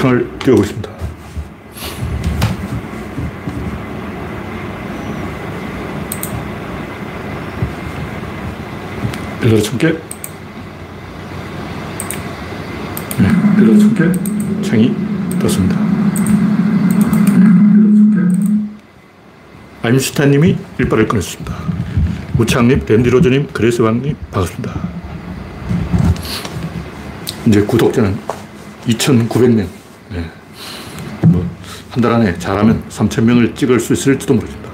창을 띄워보겠습니다. 빌라 천 개. 네, 빌라 천 개. 창이 떴습니다. 아임슈타님이 일발을 끊었습니다. 우창님, 댄디로즈님, 그레스왕님, 반갑습니다. 이제 구독자는 2,900명. 한 달 안에 잘하면 3,000명을 찍을 수 있을지도 모릅니다.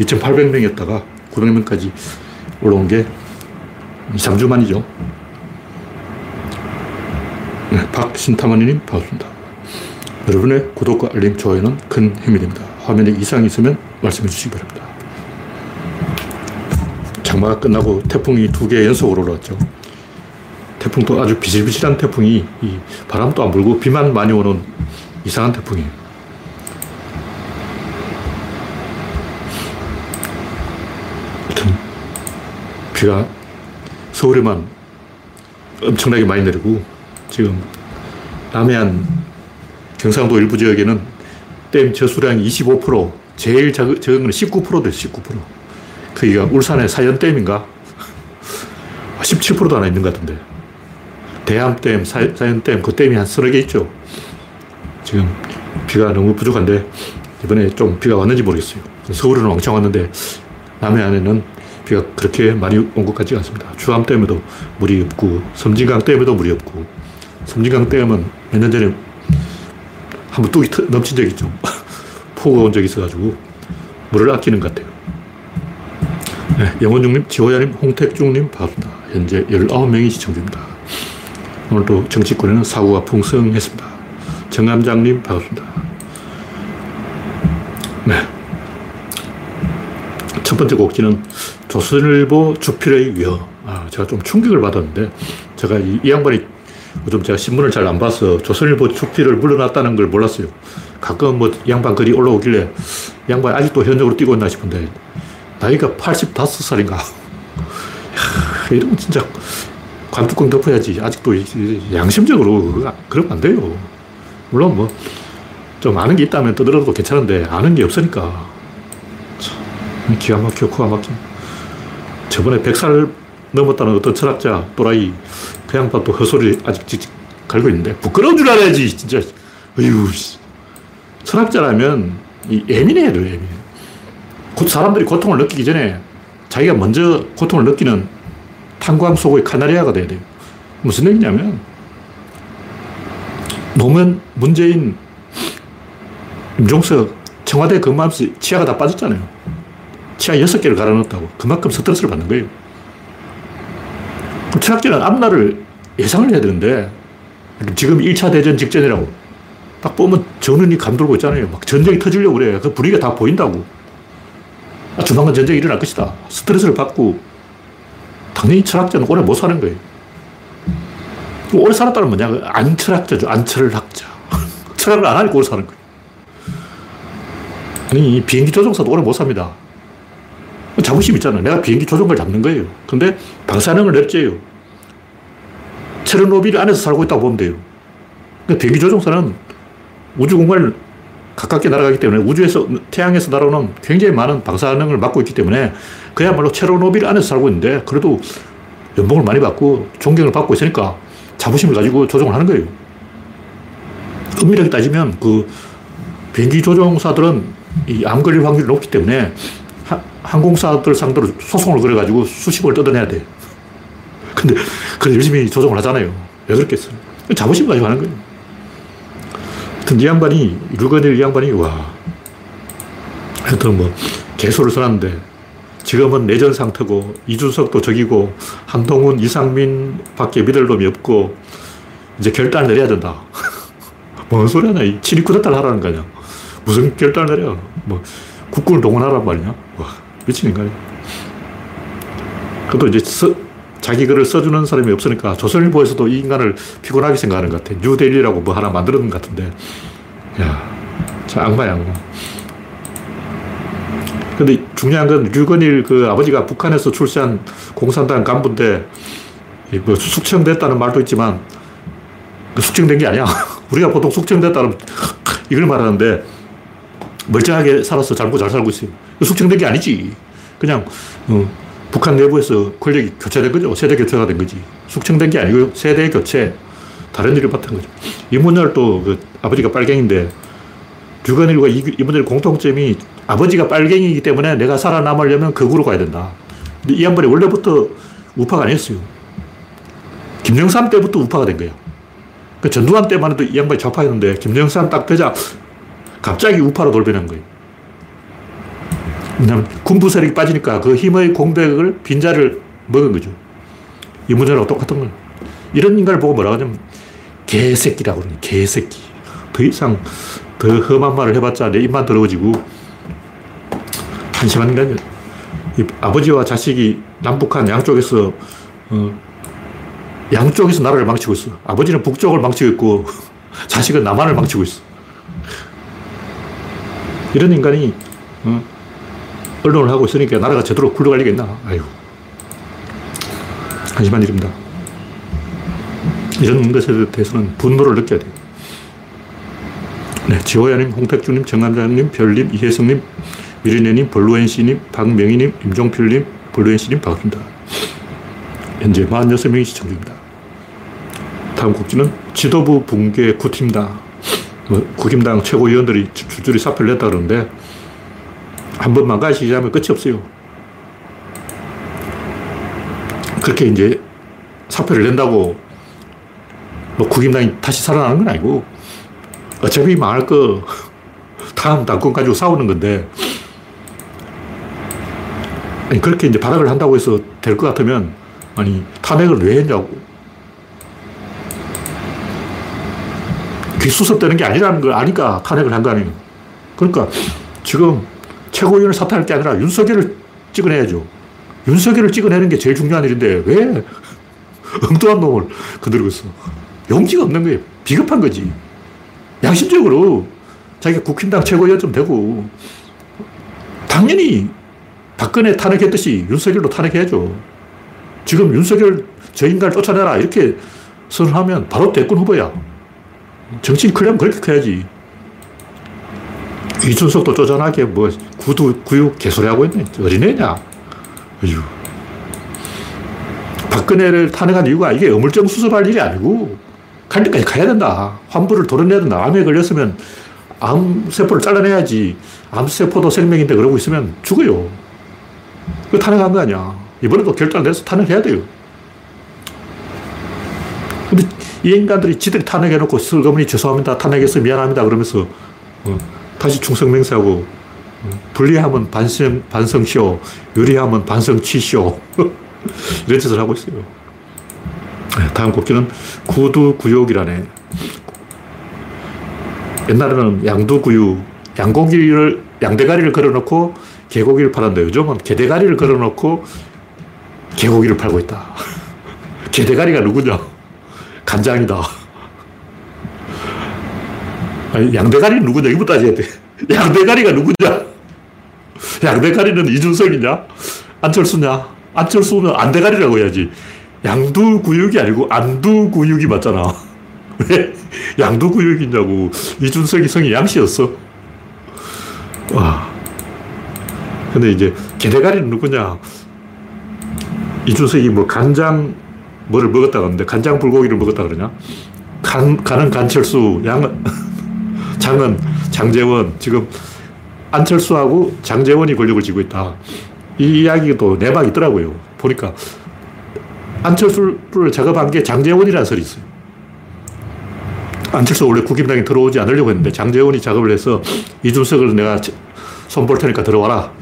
2,800명이었다가 900명까지 올라온 게 2, 3주 만이죠. 네, 박신타마니님 반갑습니다. 여러분의 구독과 알림, 좋아요는 큰 힘이 됩니다. 화면에 이상이 있으면 말씀해 주시기 바랍니다. 장마가 끝나고 태풍이 두 개 연속으로 올라왔죠. 태풍도 아주 비실비실한 태풍이 바람도 안 불고 비만 많이 오는 이상한 태풍이에요. 하여튼 비가 서울에만 엄청나게 많이 내리고 지금 남해안 경상도 일부 지역에는 댐 저수량이 25% 제일 적은 건 19%돼 19%. 그기가 울산의 사연댐인가? 17%도 안 있는 것 같은데. 대암댐, 사연댐, 그 댐이 한 서너 개 있죠. 지금 비가 너무 부족한데 이번에 좀 비가 왔는지 모르겠어요. 서울은 왕창 왔는데 남해안에는 비가 그렇게 많이 온 것 같지가 않습니다. 주암 댐에도 물이 없고 섬진강 댐에도 물이 없고 섬진강 댐은 몇 년 전에 한번 뚝이 넘친 적이 있죠. 폭우가 온 적이 있어가지고 물을 아끼는 것 같아요. 네, 영원중님, 지호야님, 홍택중님 반갑습니다. 현재 19명이 시청 중입니다. 오늘도 정치권에는 사고가 풍성했습니다. 정암장님 반갑습니다. 네. 첫 번째 곡지는 조선일보 주필의 위험. 아, 제가 좀 충격을 받았는데, 제가 이, 이 양반이 요즘 제가 신문을 잘 안 봐서 조선일보 주필을 물러났다는 걸 몰랐어요. 가끔 뭐 양반 글이 올라오길래 양반 아직도 현역으로 뛰고 있나 싶은데 나이가 85살인가. 이러면 진짜 관뚜껑 덮어야지. 아직도 양심적으로 그러면 안 돼요. 물론 뭐 좀 아는 게 있다면 떠들어도 괜찮은데 아는 게 없으니까. 참, 기가 막혀, 코가 막혀. 저번에 100살 넘었다는 어떤 철학자, 또라이, 그 양반 또 헛소리 아직 찍찍 갈고 있는데 부끄러운 줄 알아야지, 진짜. 어휴, 철학자라면 예민해야 돼요, 예민. 곧 사람들이 고통을 느끼기 전에 자기가 먼저 고통을 느끼는 탄광 속의 카나리아가 돼야 돼요. 무슨 얘기냐면, 노무현, 문재인, 임종석, 청와대 근무하면서 치아가 다 빠졌잖아요. 치아 6개를 갈아넣었다고. 그만큼 스트레스를 받는 거예요. 철학자는 앞날을 예상을 해야 되는데, 지금 1차 대전 직전이라고. 딱 보면 전운이 감돌고 있잖아요. 막 전쟁이 터지려고 그래. 그 분위기가 다 보인다고. 아, 조만간 전쟁이 일어날 것이다. 스트레스를 받고, 당연히 철학자는 오래 못 사는 거예요. 오래 살았다는 뭐냐? 안 철학자죠. 안 철학자. 철학을 안 하니까 오래 사는 거예요. 아니, 비행기 조종사도 오래 못 삽니다. 자부심 있잖아요. 내가 비행기 조종을 잡는 거예요. 근데 방사능을 냈째요. 체르노빌 안에서 살고 있다고 보면 돼요. 그러니까 비행기 조종사는 우주 공간을 가깝게 날아가기 때문에 우주에서, 태양에서 날아오는 굉장히 많은 방사능을 막고 있기 때문에 그야말로 체르노빌 안에서 살고 있는데 그래도 연봉을 많이 받고 존경을 받고 있으니까 자부심을 가지고 조종을 하는 거예요. 엄밀하게 따지면 그 비행기 조종사들은 이 암 걸릴 확률이 높기 때문에 하, 항공사들 상대로 소송을 걸어가지고 수십억을 뜯어내야 돼. 근데 그래 열심히 조종을 하잖아요. 왜 그렇겠어? 자부심 가지고 하는 거예요. 하여튼 이 양반이, 류건일 이 양반이, 와. 하여튼 뭐, 개소를 써놨는데, 지금은 내전 상태고, 이준석도 적이고, 한동훈, 이상민 밖에 믿을 놈이 없고, 이제 결단을 내려야 된다. 뭔 소리 하냐. 친위 쿠데타를 하라는 거냐. 무슨 결단을 내려. 뭐, 국군을 동원하란 말이냐. 와, 미친 인간이야. 그것도 이제 서, 자기 글을 써주는 사람이 없으니까 조선일보에서도 이 인간을 피곤하게 생각하는 것 같아. 뉴데일리라고 뭐 하나 만들었는 것 같은데. 야, 참 악마야, 악마. 근데 중요한 건 류건일 그 아버지가 북한에서 출세한 공산당 간부인데 뭐 숙청됐다는 말도 있지만 그 숙청된 게 아니야. 우리가 보통 숙청됐다 그러면 이걸 말하는데 멀쩡하게 살아서 잘 먹고 잘 살고 있어요. 숙청된 게 아니지. 그냥 어, 북한 내부에서 권력이 교체된 거죠. 세대 교체가 된 거지. 숙청된 게 아니고 세대 교체. 다른 일을 맡은 거죠. 이문열도 그 아버지가 빨갱인데 류건일과 이문열 공통점이 아버지가 빨갱이기 때문에 내가 살아남으려면 극으로 가야 된다. 근데 이 양반이 원래부터 우파가 아니었어요. 김영삼 때부터 우파가 된 거예요. 그 전두환 때만 해도 이 양반이 좌파였는데 김영삼 딱 되자 갑자기 우파로 돌변한 거예요. 왜냐하면 군부 세력이 빠지니까 그 힘의 공백을 빈자를 먹은 거죠. 이문열하고 똑같은 거예요. 이런 인간을 보고 뭐라 하냐면 개새끼라고 그러니 개새끼. 더 이상 더 험한 말을 해봤자 내 입만 더러워지고 한심한 인간이야. 아버지와 자식이 남북한 양쪽에서 어, 양쪽에서 나라를 망치고 있어. 아버지는 북쪽을 망치고 있고 자식은 남한을 망치고 있어. 이런 인간이 어, 언론을 하고 있으니까 나라가 제대로 있나. 아유. 한심한 일입니다. 이런 것에 대해서는 분노를 느껴야 돼요. 네, 지호야님, 홍택주님, 정남자님, 별님, 이혜성님, 미리네님, 볼루엔씨님, 박명희님, 임종필님, 볼루엔씨님 반갑습니다. 현재 46명이 시청 중입니다. 다음 곡지는 지도부 붕괴 구팀당. 뭐, 국임당 최고위원들이 줄줄이 사표를 냈다 그러는데 한번 망가지자면 끝이 없어요. 그렇게 이제 사표를 낸다고 뭐 국임당이 다시 살아나는 건 아니고 어차피 망할 거 다음 당권 가지고 싸우는 건데 아니 그렇게 이제 발악을 한다고 해서 될 것 같으면 아니 탄핵을 왜 했냐고 귀수습되는 게 아니라는 걸 아니까 탄핵을 한 거 아니에요 그러니까 지금 최고위원을 사퇴할 게 아니라 윤석열을 찍어내야죠 윤석열을 찍어내는 게 제일 중요한 일인데 왜 엉뚱한 놈을 건드리고 있어 용기가 없는 거예요. 비겁한 거지. 양심적으로 자기가 국힘당 최고위원 좀 되고 당연히 박근혜 탄핵했듯이 윤석열도 탄핵해야죠. 지금 윤석열 저 인간을 쫓아내라 이렇게 선언하면 바로 대권 후보야. 정치인 클려면 그렇게 커야지. 이준석도 쪼잔하게 뭐 구두, 구육 개소리 하고 있네. 어린애냐. 어휴. 박근혜를 탄핵한 이유가 이게 어물쩡 수습할 일이 아니고 갈 때까지 가야 된다. 환부를 도려내야 된다. 암에 걸렸으면 암세포를 잘라내야지. 암세포도 생명인데 그러고 있으면 죽어요. 그 탄핵한 거 아니야. 이번에도 결단을 내서 탄핵해야 돼요. 근데 이 인간들이 지들이 탄핵해놓고 슬그머니 죄송합니다. 탄핵해서 미안합니다. 그러면서 어, 다시 충성맹세하고 어, 불리하면 반성, 반성쇼, 유리하면 반성치쇼. 이런 짓을 하고 있어요. 네, 다음 곡기는 구두구욕이라네. 옛날에는 양두구육, 양고기를, 양대가리를 걸어놓고 개고기를 팔았는데 요즘은 개대가리를 걸어놓고 개고기를 팔고 있다. 개대가리가 누구냐? 간장이다. 아니, 양대가리 누구냐? 이거 따져야 돼. 양대가리가 누구냐? 양대가리는 이준석이냐? 안철수냐? 안철수는 안대가리라고 해야지. 양두구육이 아니고 안두구육이 맞잖아. 왜 양두구육이냐고. 이준석이 성이 양씨였어. 와. 근데 이제 개대가리는 누구냐. 이준석이 뭐 간장 뭐를 먹었다 그러는데 간장 불고기를 먹었다 그러냐. 간, 간은 간철수, 양은, 장은 장재원. 지금 안철수하고 장재원이 권력을 쥐고 있다. 이 이야기가 또 내막이 있더라고요. 보니까 안철수를 작업한 게 장재원이라는 설이 있어요. 안철수 원래 국힘당에 들어오지 않으려고 했는데 장재원이 작업을 해서 이준석을 내가 손볼 테니까 들어와라.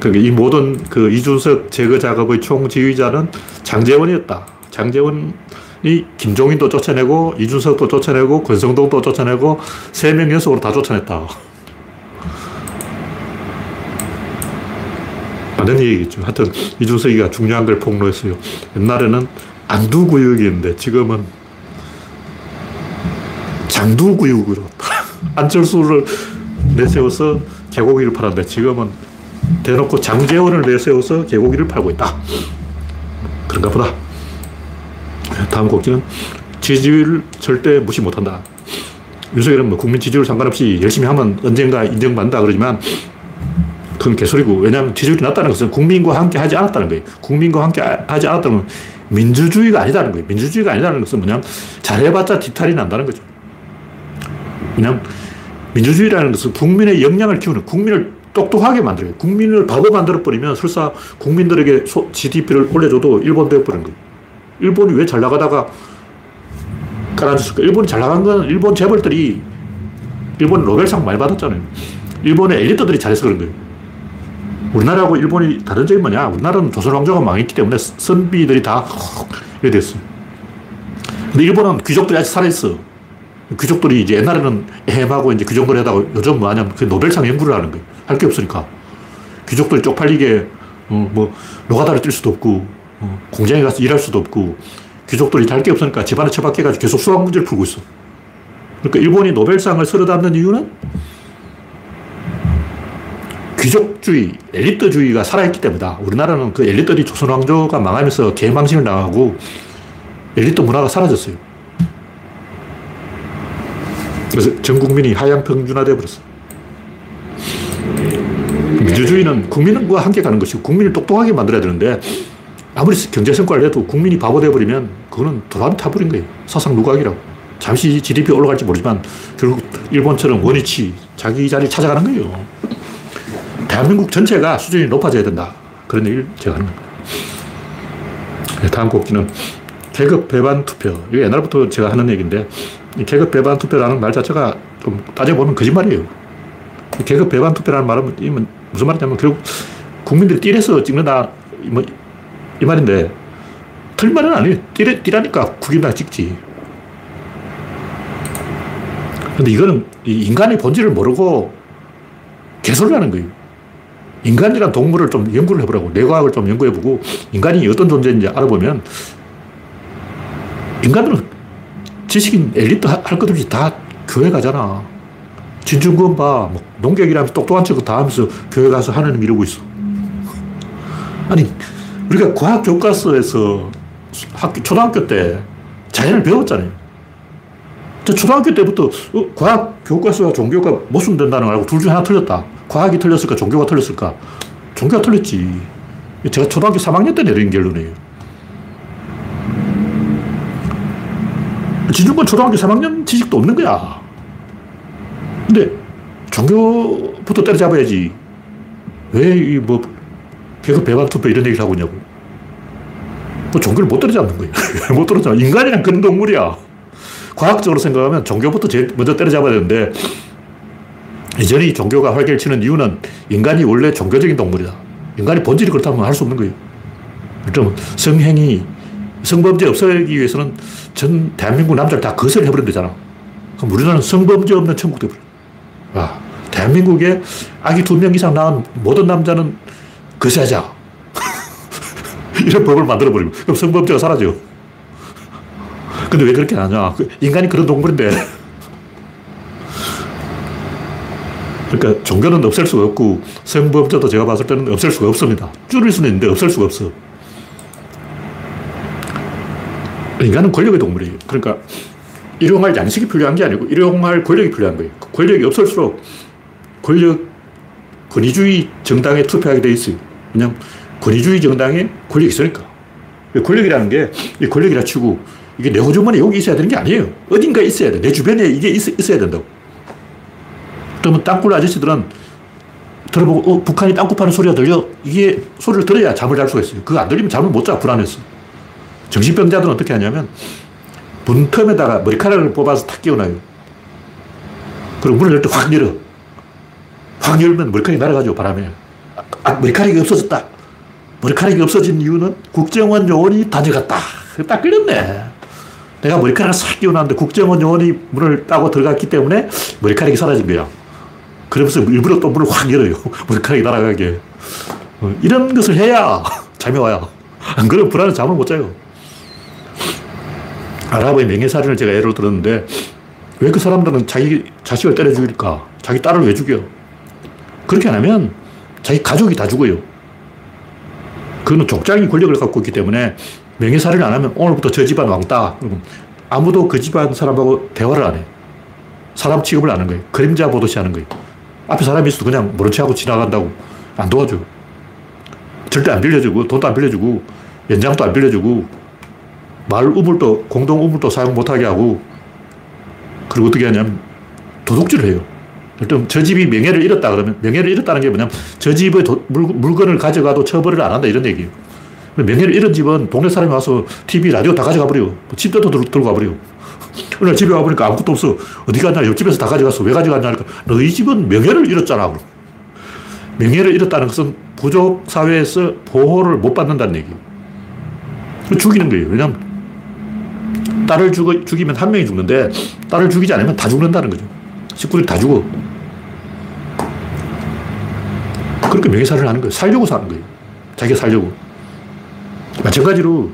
그러니까 이 모든 그 이준석 제거 작업의 총지휘자는 장재원이었다. 장재원 이 김종인도 쫓아내고 이준석도 쫓아내고 권성동도 쫓아내고 세 명 연속으로 다 쫓아냈다. 맞는 얘기겠죠. 하여튼 이준석이가 중요한 걸 폭로했어요. 옛날에는 안두구역이었는데 지금은 장두구역으로 안철수를 내세워서 개고기를 팔았는데 지금은 대놓고 장재원을 내세워서 개고기를 팔고 있다. 그런가 보다. 다음 곡지는 지지율 절대 무시 못한다. 윤석열은 뭐 국민 지지율 상관없이 열심히 하면 언젠가 인정받는다 그러지만 그건 개소리고 왜냐하면 지지율이 낮다는 것은 국민과 함께 하지 않았다는 거예요. 국민과 함께 하지 않았다는 건 민주주의가 아니다는 거예요. 민주주의가 아니다는 것은 뭐냐면 잘해봤자 뒤탈이 난다는 거죠. 왜냐하면 민주주의라는 것은 국민의 역량을 키우는 국민을 똑똑하게 만들어요. 국민을 바보 만들어버리면 설사 국민들에게 GDP를 올려줘도 일본 되어버리는 거예요. 일본이 왜 잘 나가다가 깔아줬을까? 일본이 잘 나간 건 일본 재벌들이 일본 노벨상 많이 받았잖아요. 일본의 엘리트들이 잘해서 그런 거예요. 우리나라하고 일본이 다른 점이 뭐냐? 우리나라는 조선 왕조가 망했기 때문에 선비들이 다 이렇게 됐어. 근데 일본은 귀족들이 아직 살아있어. 귀족들이 이제 옛날에는 해하고 이제 그 정도로 하다가 요즘 뭐 하냐면 그 노벨상 연구를 하는 거예요. 할 게 없으니까. 귀족들이 쪽팔리게 어, 뭐 노가다를 뛸 수도 없고 어, 공장에 가서 일할 수도 없고 귀족들이 할 게 없으니까 집안에 처박혀가지고 계속 수학 문제를 풀고 있어. 그러니까 일본이 노벨상을 서로 담는 이유는 귀족주의, 엘리트주의가 살아있기 때문이다. 우리나라는 그 엘리트들이 조선왕조가 망하면서 개망신을 당하고 엘리트 문화가 사라졌어요. 그래서 전 국민이 하향 평준화되어 버렸어. 민주주의는 국민과 함께 가는 것이고 국민을 똑똑하게 만들어야 되는데 아무리 경제 성과를 내도 국민이 바보 되어버리면 그거는 도란 타버린 거예요. 사상 누각이라고. 잠시 GDP 올라갈지 모르지만 결국 일본처럼 원위치 자기 자리 찾아가는 거예요. 대한민국 전체가 수준이 높아져야 된다. 그런 얘기를 제가 하는 거예요. 네, 다음 곡기는 계급 배반 투표. 이게 옛날부터 제가 하는 얘기인데 계급 배반 투표라는 말 자체가 좀 따져보면 거짓말이에요. 계급 배반 투표라는 말은 무슨 말이냐면 결국 국민들이 띠에서 찍는다. 뭐, 이 말인데 틀린 말은 아니에요. 띠, 띠라니까 국인당 찍지. 근데 이거는 인간의 본질을 모르고 개소를 하는 거예요. 인간이란 동물을 좀 연구를 해보라고. 뇌과학을 좀 연구해보고 인간이 어떤 존재인지 알아보면 인간들은 지식인 엘리트 할 것 없이 다 교회 가잖아. 진중권 봐. 뭐 농객이라면서 똑똑한 척 다 하면서 교회 가서 하나님 이루고 있어. 아니, 우리가 과학 교과서에서 학교, 초등학교 때 자연을 배웠잖아요. 저 초등학교 때부터 어, 과학 교과서와 종교가 모순된다는 걸 알고 둘 중에 하나 틀렸다. 과학이 틀렸을까? 종교가 틀렸을까? 종교가 틀렸지. 제가 초등학교 3학년 때 내린 결론이에요. 진중권 초등학교 3학년 지식도 없는 거야. 근데 종교부터 때려잡아야지. 왜 이 뭐 계속 배반 투표 이런 얘기를 하고 있냐고. 뭐 종교를 못 때려잡는 거예요. 못 때려잡아. 인간이란 그런 동물이야. 과학적으로 생각하면 종교부터 제일 먼저 때려잡아야 되는데 이전이 종교가 활개를 치는 이유는 인간이 원래 종교적인 동물이다. 인간이 본질이 그렇다면 할 수 없는 거예요. 좀 성행이 성범죄 없애기 위해서는 전 대한민국 남자를 다 거절을 해버린 거잖아. 그럼 우리나라는 성범죄 없는 천국 되버려. 와, 대한민국에 아기 두 명 이상 낳은 모든 남자는 거세하자. 이런 법을 만들어버리면 그럼 성범죄가 사라져. 근데 왜 그렇게 하냐. 그 인간이 그런 동물인데. 그러니까 종교는 없앨 수가 없고 성범죄도 제가 봤을 때는 없앨 수가 없습니다. 줄일 수는 있는데 없앨 수가 없어. 인간은 권력의 동물이에요. 그러니까 일용할 양식이 필요한 게 아니고 일용할 권력이 필요한 거예요. 그 권력이 없을수록 권력, 권위주의 정당에 투표하게 돼 있어요. 왜냐면 권위주의 정당에 권력이 있으니까. 권력이라는 게 권력이라 치고 이게 내 호주머니 여기 있어야 되는 게 아니에요. 어딘가에 있어야 돼. 내 주변에 이게 있, 어야 된다고. 그러면 땅굴 아저씨들은 들어보고 어, 북한이 땅굴 파는 소리가 들려? 이게 소리를 들어야 잠을 잘 수가 있어요. 그거 안 들리면 잠을 못 자, 불안해서. 정신병자들은 어떻게 하냐면 문틈에다가 머리카락을 뽑아서 탁 끼워놔요. 그리고 문을 열 때 확 열어. 확 열면 머리카락이 날아가죠, 바람에. 아, 머리카락이 없어졌다. 머리카락이 없어진 이유는 국정원 요원이 다녀갔다. 딱 끌렸네. 내가 머리카락을 싹 끼워놨는데 국정원 요원이 문을 따고 들어갔기 때문에 머리카락이 사라진 거야. 그러면서 일부러 또 문을 확 열어요. 머리카락이 날아가게. 어, 이런 것을 해야 잠이 와요. 안 그러면 불안해 잠을 못 자요. 아랍의 명예살인을 제가 예로 들었는데 왜 그 사람들은 자기 자식을 때려 죽일까? 자기 딸을 왜 죽여? 그렇게 안 하면 자기 가족이 다 죽어요. 그거는 족장이 권력을 갖고 있기 때문에 명예살인을 안 하면 오늘부터 저 집안 왕따. 아무도 그 집안 사람하고 대화를 안 해. 사람 취급을 안 하는 거예요. 그림자 보듯이 하는 거예요. 앞에 사람이 있어도 그냥 모른 척하고 지나간다고 안 도와줘. 절대 안 빌려주고, 돈도 안 빌려주고, 연장도 안 빌려주고, 마을 우물도, 공동 우물도 사용 못하게 하고, 그리고 어떻게 하냐면, 도둑질을 해요. 일단 저 집이 명예를 잃었다 그러면, 명예를 잃었다는 게 뭐냐면, 저 집의 도, 물, 물건을 가져가도 처벌을 안 한다 이런 얘기예요. 명예를 잃은 집은 동네 사람이 와서 TV, 라디오 다 가져가 버려. 뭐 침대도 들, 들고 가 버려. 오늘 집에 와보니까 아무것도 없어. 어디 갔냐? 옆집에서 다 가져갔어. 왜 가져갔냐? 하니까 너희 집은 명예를 잃었잖아. 명예를 잃었다는 것은 부족 사회에서 보호를 못 받는다는 얘기예요. 죽이는 거예요. 왜냐면 딸을 죽어, 죽이면 한 명이 죽는데 딸을 죽이지 않으면 다 죽는다는 거죠. 식구들이 다 죽어. 그렇게 명예살인을 하는 거예요. 살려고 사는 거예요. 자기가 살려고. 마찬가지로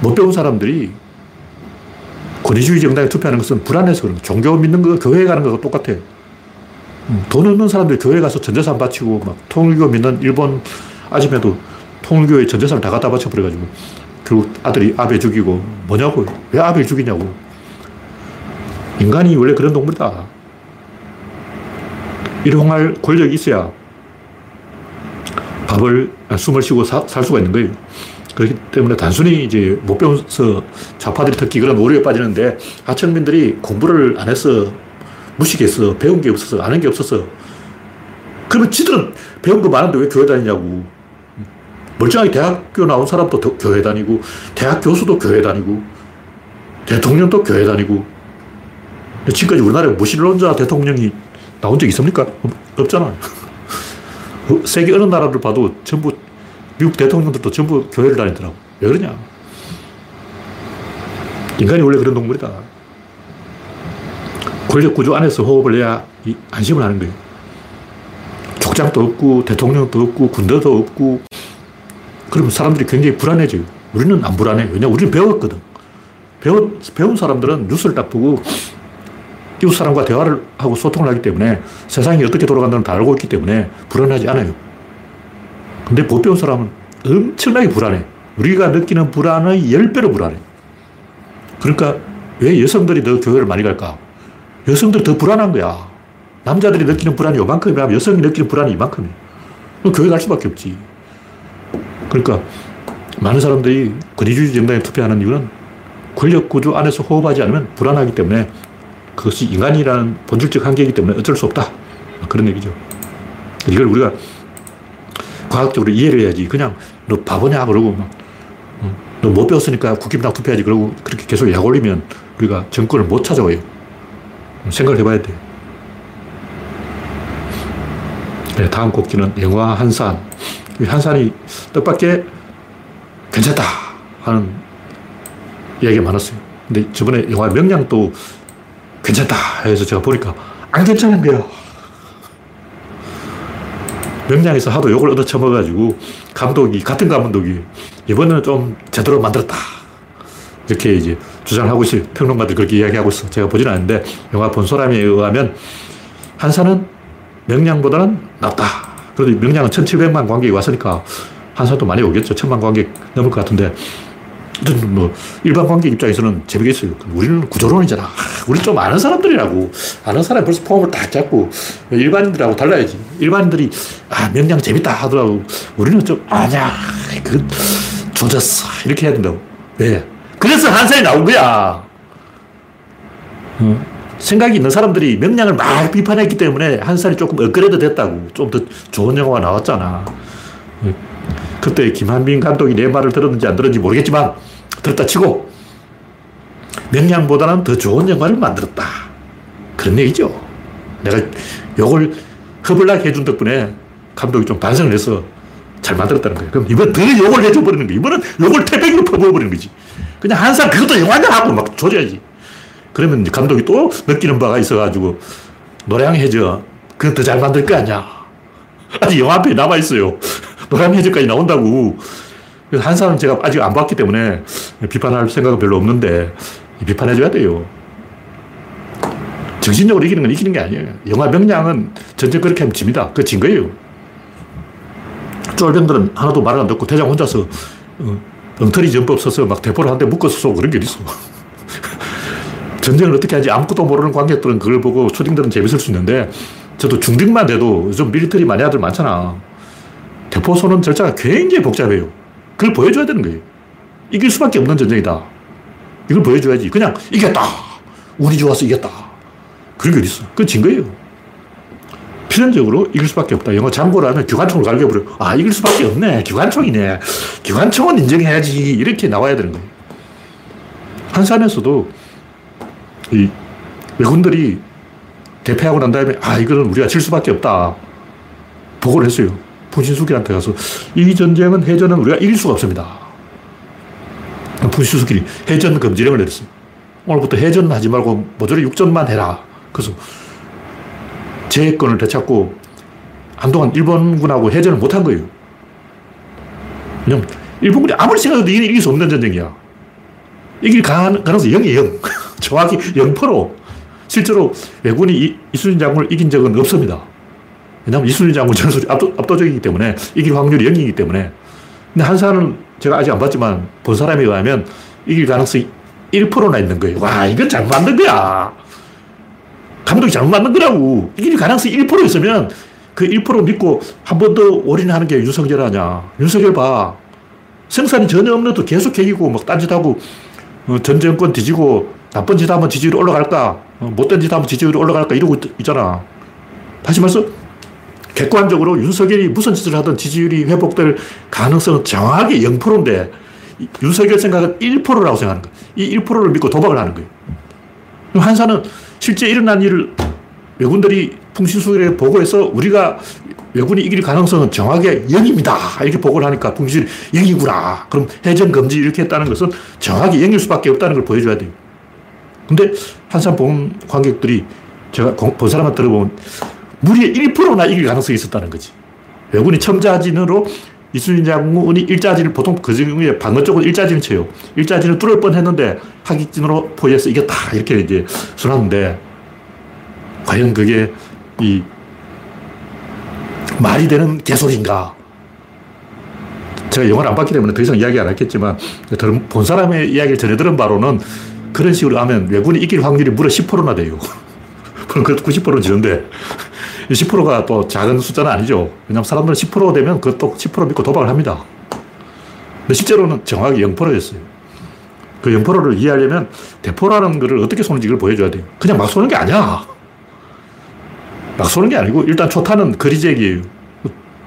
못 배운 사람들이 권위주의 정당에 투표하는 것은 불안해서 그런 거예요. 종교 믿는 거, 교회 가는 거가 똑같아. 음, 돈 없는 사람들이 교회 가서 전재산 바치고 막 통일교 믿는 일본 아줌마도 통일교에 전재산을 다 갖다 바쳐버려가지고 결국 아들이 아베 죽이고 뭐냐고. 왜 아베를 죽이냐고. 인간이 원래 그런 동물이다. 일용할 권력이 있어야 밥을, 아, 숨을 쉬고 사, 살 수가 있는 거예요. 그렇기 때문에 단순히 이제 못 배워서 좌파들이 특히 그런 오류에 빠지는데 하층민들이 공부를 안 해서 무식해서 배운 게 없어서 아는 게 없어서 그러면 지들은 배운 거 많은데 왜 교회 다니냐고 멀쩡하게 대학교 나온 사람도 교회 다니고 대학 교수도 교회 다니고 대통령도 교회 다니고 지금까지 우리나라에 무신론자 대통령이 나온 적 있습니까? 없잖아 세계 어느 나라를 봐도 전부 미국 대통령들도 전부 교회를 다니더라고. 왜 그러냐? 인간이 원래 그런 동물이다. 권력 구조 안에서 호흡을 해야 안심을 하는 거예요. 족장도 없고, 대통령도 없고, 군대도 없고, 그러면 사람들이 굉장히 불안해져요. 우리는 안 불안해. 왜냐 우리는 배웠거든. 배운, 배운 사람들은 뉴스를 딱 보고 이웃 사람과 대화를 하고 소통을 하기 때문에 세상이 어떻게 돌아간다는 다 알고 있기 때문에 불안하지 않아요. 근데 못 배운 사람은 엄청나게 불안해. 우리가 느끼는 불안의 10배로 불안해. 그러니까 왜 여성들이 더 교회를 많이 갈까? 여성들이 더 불안한 거야. 남자들이 느끼는 불안이 요만큼이면 여성이 느끼는 불안이 이만큼이야. 교회 갈 수밖에 없지. 그러니까 많은 사람들이 권위주의 정당에 투표하는 이유는 권력 구조 안에서 호흡하지 않으면 불안하기 때문에 그것이 인간이라는 본질적 한계이기 때문에 어쩔 수 없다. 그런 얘기죠. 이걸 우리가 과학적으로 이해를 해야지. 그냥 너 바보냐 그러고 막 너 못 배웠으니까 국힘당 투표해야지 그러고 그렇게 계속 약 올리면 우리가 정권을 못 찾아와요. 생각을 해봐야 돼. 네, 다음 곡지는 영화 한산. 한산이 뜻밖의 괜찮다 하는 이야기가 많았어요. 근데 저번에 영화 명량도 괜찮다 해서 제가 보니까 안 괜찮은 거예요. 명량에서 하도 욕을 얻어 쳐먹어가지고 감독이, 같은 감독이 이번에는 좀 제대로 만들었다. 이렇게 이제 주장하고 있어요. 평론가들 그렇게 이야기하고 있어. 제가 보진 않는데 영화 본 사람에 의하면 한산은 명량보다는 낫다. 그래도 명량은 1700만 관객이 왔으니까 한산도 많이 오겠죠. 천만 관객 넘을 것 같은데 뭐 일반 관객 입장에서는 재미겠어요. 우리는 구조론이잖아. 우리 좀 아는 사람들이라고. 아는 사람이 벌써 폼을 딱 잡고 일반인들하고 달라야지. 일반인들이 아 명량 재밌다 하더라고. 우리는 좀 아냐 그 조졌어 이렇게 해야 된다고. 왜? 그래서 한산이 나온 거야. 어? 생각이 있는 사람들이 명량을 막 비판했기 때문에 한산이 조금 업그레이드 됐다고. 좀 더 좋은 영화가 나왔잖아. 그때 김한빈 감독이 내 말을 들었는지 안 들었는지 모르겠지만 들었다 치고 명량보다는 더 좋은 영화를 만들었다. 그런 얘기죠. 내가 요걸 허블나게 해준 덕분에 감독이 좀 반성을 해서 잘 만들었다는 거예요. 그럼 이번 더 욕을 해줘버리는 거예요. 이번은 욕을 태백으로 퍼부어버리는 거지. 그냥 한 사람 그것도 영화냐 하고 막 조져야지. 그러면 감독이 또 느끼는 바가 있어가지고 노량해져. 그건 더 잘 만들 거 아니야. 아직 영화 앞에 남아있어요. 노량해져까지 나온다고. 그래서 한 사람 제가 아직 안 봤기 때문에 비판할 생각은 별로 없는데 비판해줘야 돼요. 정신적으로 이기는 건 이기는 게 아니에요. 영화 명량은 전쟁 그렇게 하면 집니다. 그진 거예요. 쫄병들은 하나도 말을 안 듣고 대장 혼자서 어, 엉터리 전법 써서 막 대포를 한 대 묶어서 쏘고 그런 게 어딨어. 전쟁을 어떻게 하지 아무것도 모르는 관객들은 그걸 보고 초딩들은 재밌을 수 있는데 저도 중딩만 돼도 요즘 밀리터리 마니아들 많잖아. 대포소는 절차가 굉장히 복잡해요. 그걸 보여줘야 되는 거예요. 이길 수밖에 없는 전쟁이다. 이걸 보여줘야지. 그냥 이겼다. 운이 좋아서 이겼다. 그런 게 어딨어. 그건 진 거예요. 필연적으로 이길 수밖에 없다. 영어 장고를 하면 기관총을 갈겨버려. 아, 이길 수밖에 없네. 기관총이네. 기관총은 인정해야지. 이렇게 나와야 되는 거예요. 한산에서도 이 외군들이 대패하고 난 다음에 아, 이거는 우리가 질 수밖에 없다. 보고를 했어요. 푸신수기한테 가서 이 전쟁은 해전은 우리가 이길 수가 없습니다. 푸신수기 해전 금지령을 내렸어요. 오늘부터 해전 하지 말고 모조리 육전만 해라. 그래서 제해권을 되찾고 한동안 일본군하고 해전을 못한 거예요. 왜냐면 일본군이 아무리 생각해도 이길 수 없는 전쟁이야. 이길 가능성이 0이에요, 0. 정확히 0%. 실제로 외군이 이순신 장군을 이긴 적은 없습니다. 왜냐하면 이순신 장군 전술이 압도, 압도적이기 때문에 이길 확률이 0이기 때문에. 근데 한사는 제가 아직 안 봤지만 본 사람에 의하면 이길 가능성이 1%나 있는 거예요. 와, 이건 잘못 만든 거야. 감독이 잘못 만든 거라고. 이길 가능성이 1% 있으면 그 1% 믿고 한 번 더 올인하는 게 윤석열 아냐. 윤석열 봐. 생산이 전혀 없는데도 계속 개기고 막 딴짓하고 어, 전 정권 뒤지고 나쁜 짓 하면 지지율이 올라갈까? 어, 못된 짓 하면 지지율이 올라갈까? 이러고 있, 잖아 다시 말해서 객관적으로 윤석열이 무슨 짓을 하든 지지율이 회복될 가능성은 정확하게 0%인데 윤석열 생각은 1%라고 생각하는 거예요. 이 1%를 믿고 도박을 하는 거예요. 한사는 실제 일어난 일을 외군들이 풍신수길에 보고해서 우리가 외군이 이길 가능성은 정확하게 0입니다. 이렇게 보고를 하니까 풍신이 0이구나. 그럼 해전 금지 이렇게 했다는 것은 정확히 0일 수밖에 없다는 걸 보여줘야 돼요. 근데 한산 본 관객들이 제가 본 사람한테 들어보면 무리의 1%나 이길 가능성이 있었다는 거지. 외군이 첨자진으로 이순신 장군이 일자진을 보통 그 중에 방어 쪽은 일자진을 쳐요. 일자진을 뚫을 뻔 했는데 하객진으로 포위해서 이겼다. 이렇게 이제 순하는데 과연 그게 이 말이 되는 개소리인가? 제가 영화를 안 봤기 때문에 더 이상 이야기 안 했겠지만 본 사람의 이야기를 전해 들은 바로는 그런 식으로 하면 외군이 이길 확률이 무려 10%나 돼요. 그럼 그것도 90%는 지는데 10%가 또 작은 숫자는 아니죠. 왜냐하면 사람들은 10% 되면 그것도 10% 믿고 도박을 합니다. 근데 실제로는 정확히 0%였어요. 그 0%를 이해하려면 대포라는 것을 어떻게 쏘는지 를 보여줘야 돼요. 그냥 막 쏘는 게 아니야. 막 쏘는 게 아니고 일단 초탄은 거리재기예요.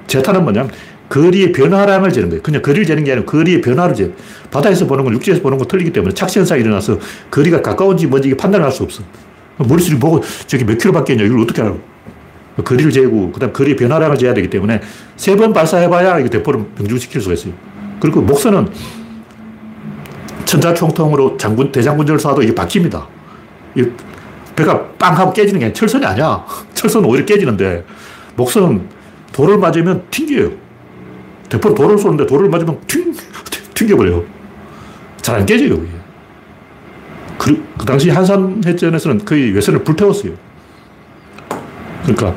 제탄은 뭐냐면 거리의 변화량을 재는 거예요. 그냥 거리를 재는 게 아니라 거리의 변화를 재. 바다에서 보는 건 육지에서 보는 건 틀리기 때문에 착시 현상이 일어나서 거리가 가까운지 뭔지 이게 판단을 할수 없어. 머릿속에 보고 저기 몇 킬로밖에 있냐 이걸 어떻게 알아? 거리를 재고 그 다음 거리 변화량을 재야 되기 때문에 세 번 발사해봐야 이 대포를 명중시킬 수가 있어요. 그리고 목선은 천자총통으로 장군 대장군절 쏴도 이게 박힙니다. 이 배가 빵 하고 깨지는 게 철선이 아니야. 철선은 오히려 깨지는데 목선은 돌을 맞으면 튕겨요. 대포로 돌을 쏘는데 돌을 맞으면 튕, 튕겨버려요. 잘 안 깨져요. 그, 그 당시 한산해전에서는 거의 외선을 불태웠어요. 그러니까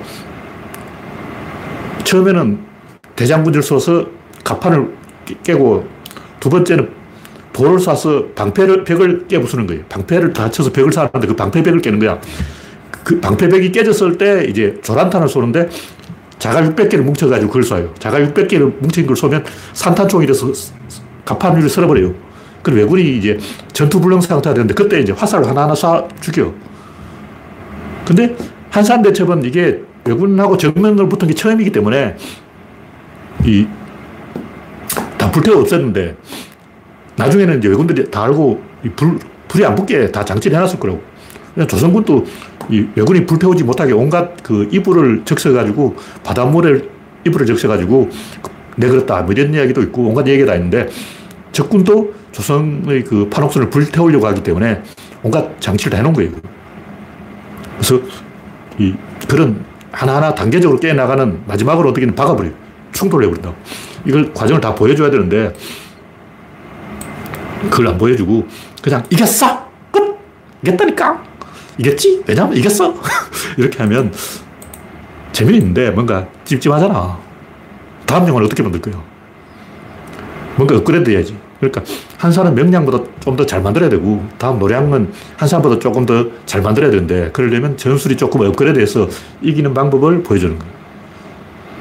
처음에는 대장군을 쏘서 가판을 깨고 두 번째는 볼을 쏴서 방패를, 벽을 깨부수는 거예요. 방패를 다쳐서 벽을 쏴는데 그 방패벽을 깨는 거야. 그 방패벽이 깨졌을 때 이제 조란탄을 쏘는데 자가 600개를 뭉쳐가지고 그걸 쏴요. 자가 600개를 뭉친 걸 쏘면 산탄총이 돼서 가판 위를 쓸어버려요. 그 외군이 이제 전투불능 상태가 되는데 그때 이제 화살을 하나하나 쏴 죽여. 근데 한산대첩은 이게 외군하고 정면으로 붙은 게 처음이기 때문에 이다 불태워 없었는데 나중에는 이제 외군들이 다 알고 불, 불이 안 붙게 다 장치를 해놨을 거라고. 조선군도 이 외군이 불태우지 못하게 온갖 그 이불을 적셔가지고 바닷물에 이불을 적셔가지고 내그랬다 뭐 이런 이야기도 있고 온갖 얘기가 다 있는데 적군도 조선의 그 판옥선을 불태우려고 하기 때문에 온갖 장치를 다 해놓은 거예요. 그래서 이 그런 하나하나 단계적으로 깨나가는 마지막으로 어떻게든 박아버려요. 충돌을 해버린다. 이걸 과정을 다 보여줘야 되는데 그걸 안 보여주고 그냥 이겼어! 끝! 이겼다니까! 이겼지? 왜냐면 이겼어! 이렇게 하면 재미있는데 뭔가 찝찝하잖아. 다음 영화는 어떻게 만들 거야? 뭔가 업그레이드 해야지. 그러니까 한산은 명량보다 좀 더 잘 만들어야 되고 다음 노량은 한산보다 조금 더 잘 만들어야 되는데 그러려면 전술이 조금 업그레이드해서 이기는 방법을 보여주는 거예요.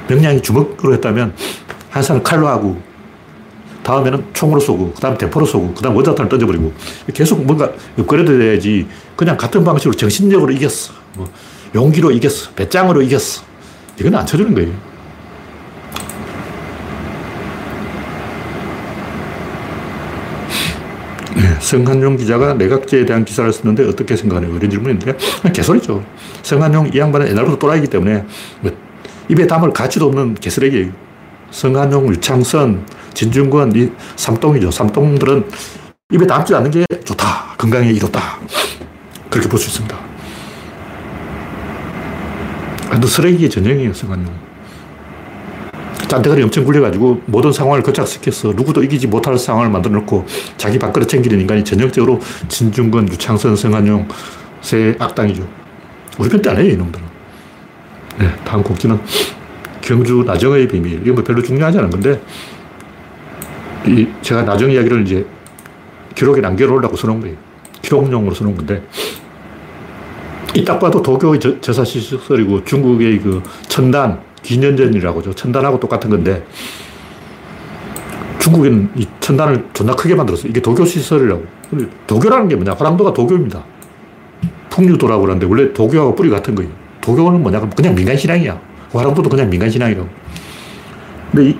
명량이 주먹으로 했다면 한산은 칼로 하고 다음에는 총으로 쏘고 그 다음 대포로 쏘고 그 다음 원자탄을 던져버리고 계속 뭔가 업그레이드 돼야지 그냥 같은 방식으로 정신력으로 이겼어. 뭐 용기로 이겼어. 배짱으로 이겼어. 이건 안 쳐주는 거예요. 성한용 기자가 내각제에 대한 기사를 썼는데 어떻게 생각하냐고 이런 질문인데 개소리죠. 성한용 이 양반은 옛날부터 또라이기 때문에 뭐 입에 담을 가치도 없는 개쓰레기예요. 성한용, 유창선, 진중권 이 삼동이죠. 삼동들은 입에 담지 않는 게 좋다. 건강에 이롭다. 그렇게 볼 수 있습니다. 완전 쓰레기의 전형이에요, 성한용. 짠대가리 엄청 굴려가지고 모든 상황을 거착시켜서 누구도 이기지 못할 상황을 만들어 놓고 자기 밥그릇 챙기는 인간이 전형적으로 진중권, 유창선, 성한용 세 악당이죠. 우리 편때 아니에요, 이놈들은. 네, 다음 곡지는 경주 나정의 비밀. 이건 뭐 별로 중요하지 않은 건데, 이 제가 나정 이야기를 이제 기록에 남겨놓으려고 써놓은 거예요. 기록용으로 써놓은 건데, 이 딱 봐도 도교의 저, 사시설이고 중국의 그 천단, 기년전이라고죠. 천단하고 똑같은 건데 중국에는 이 천단을 존나 크게 만들었어요. 이게 도교 시설이라고. 도교라는 게 뭐냐? 화랑도가 도교입니다. 풍류도라고 그러는데 원래 도교하고 뿌리 같은 거예요. 도교는 뭐냐? 그냥 민간 신앙이야. 화랑도도 그냥 민간 신앙이라고. 근데 이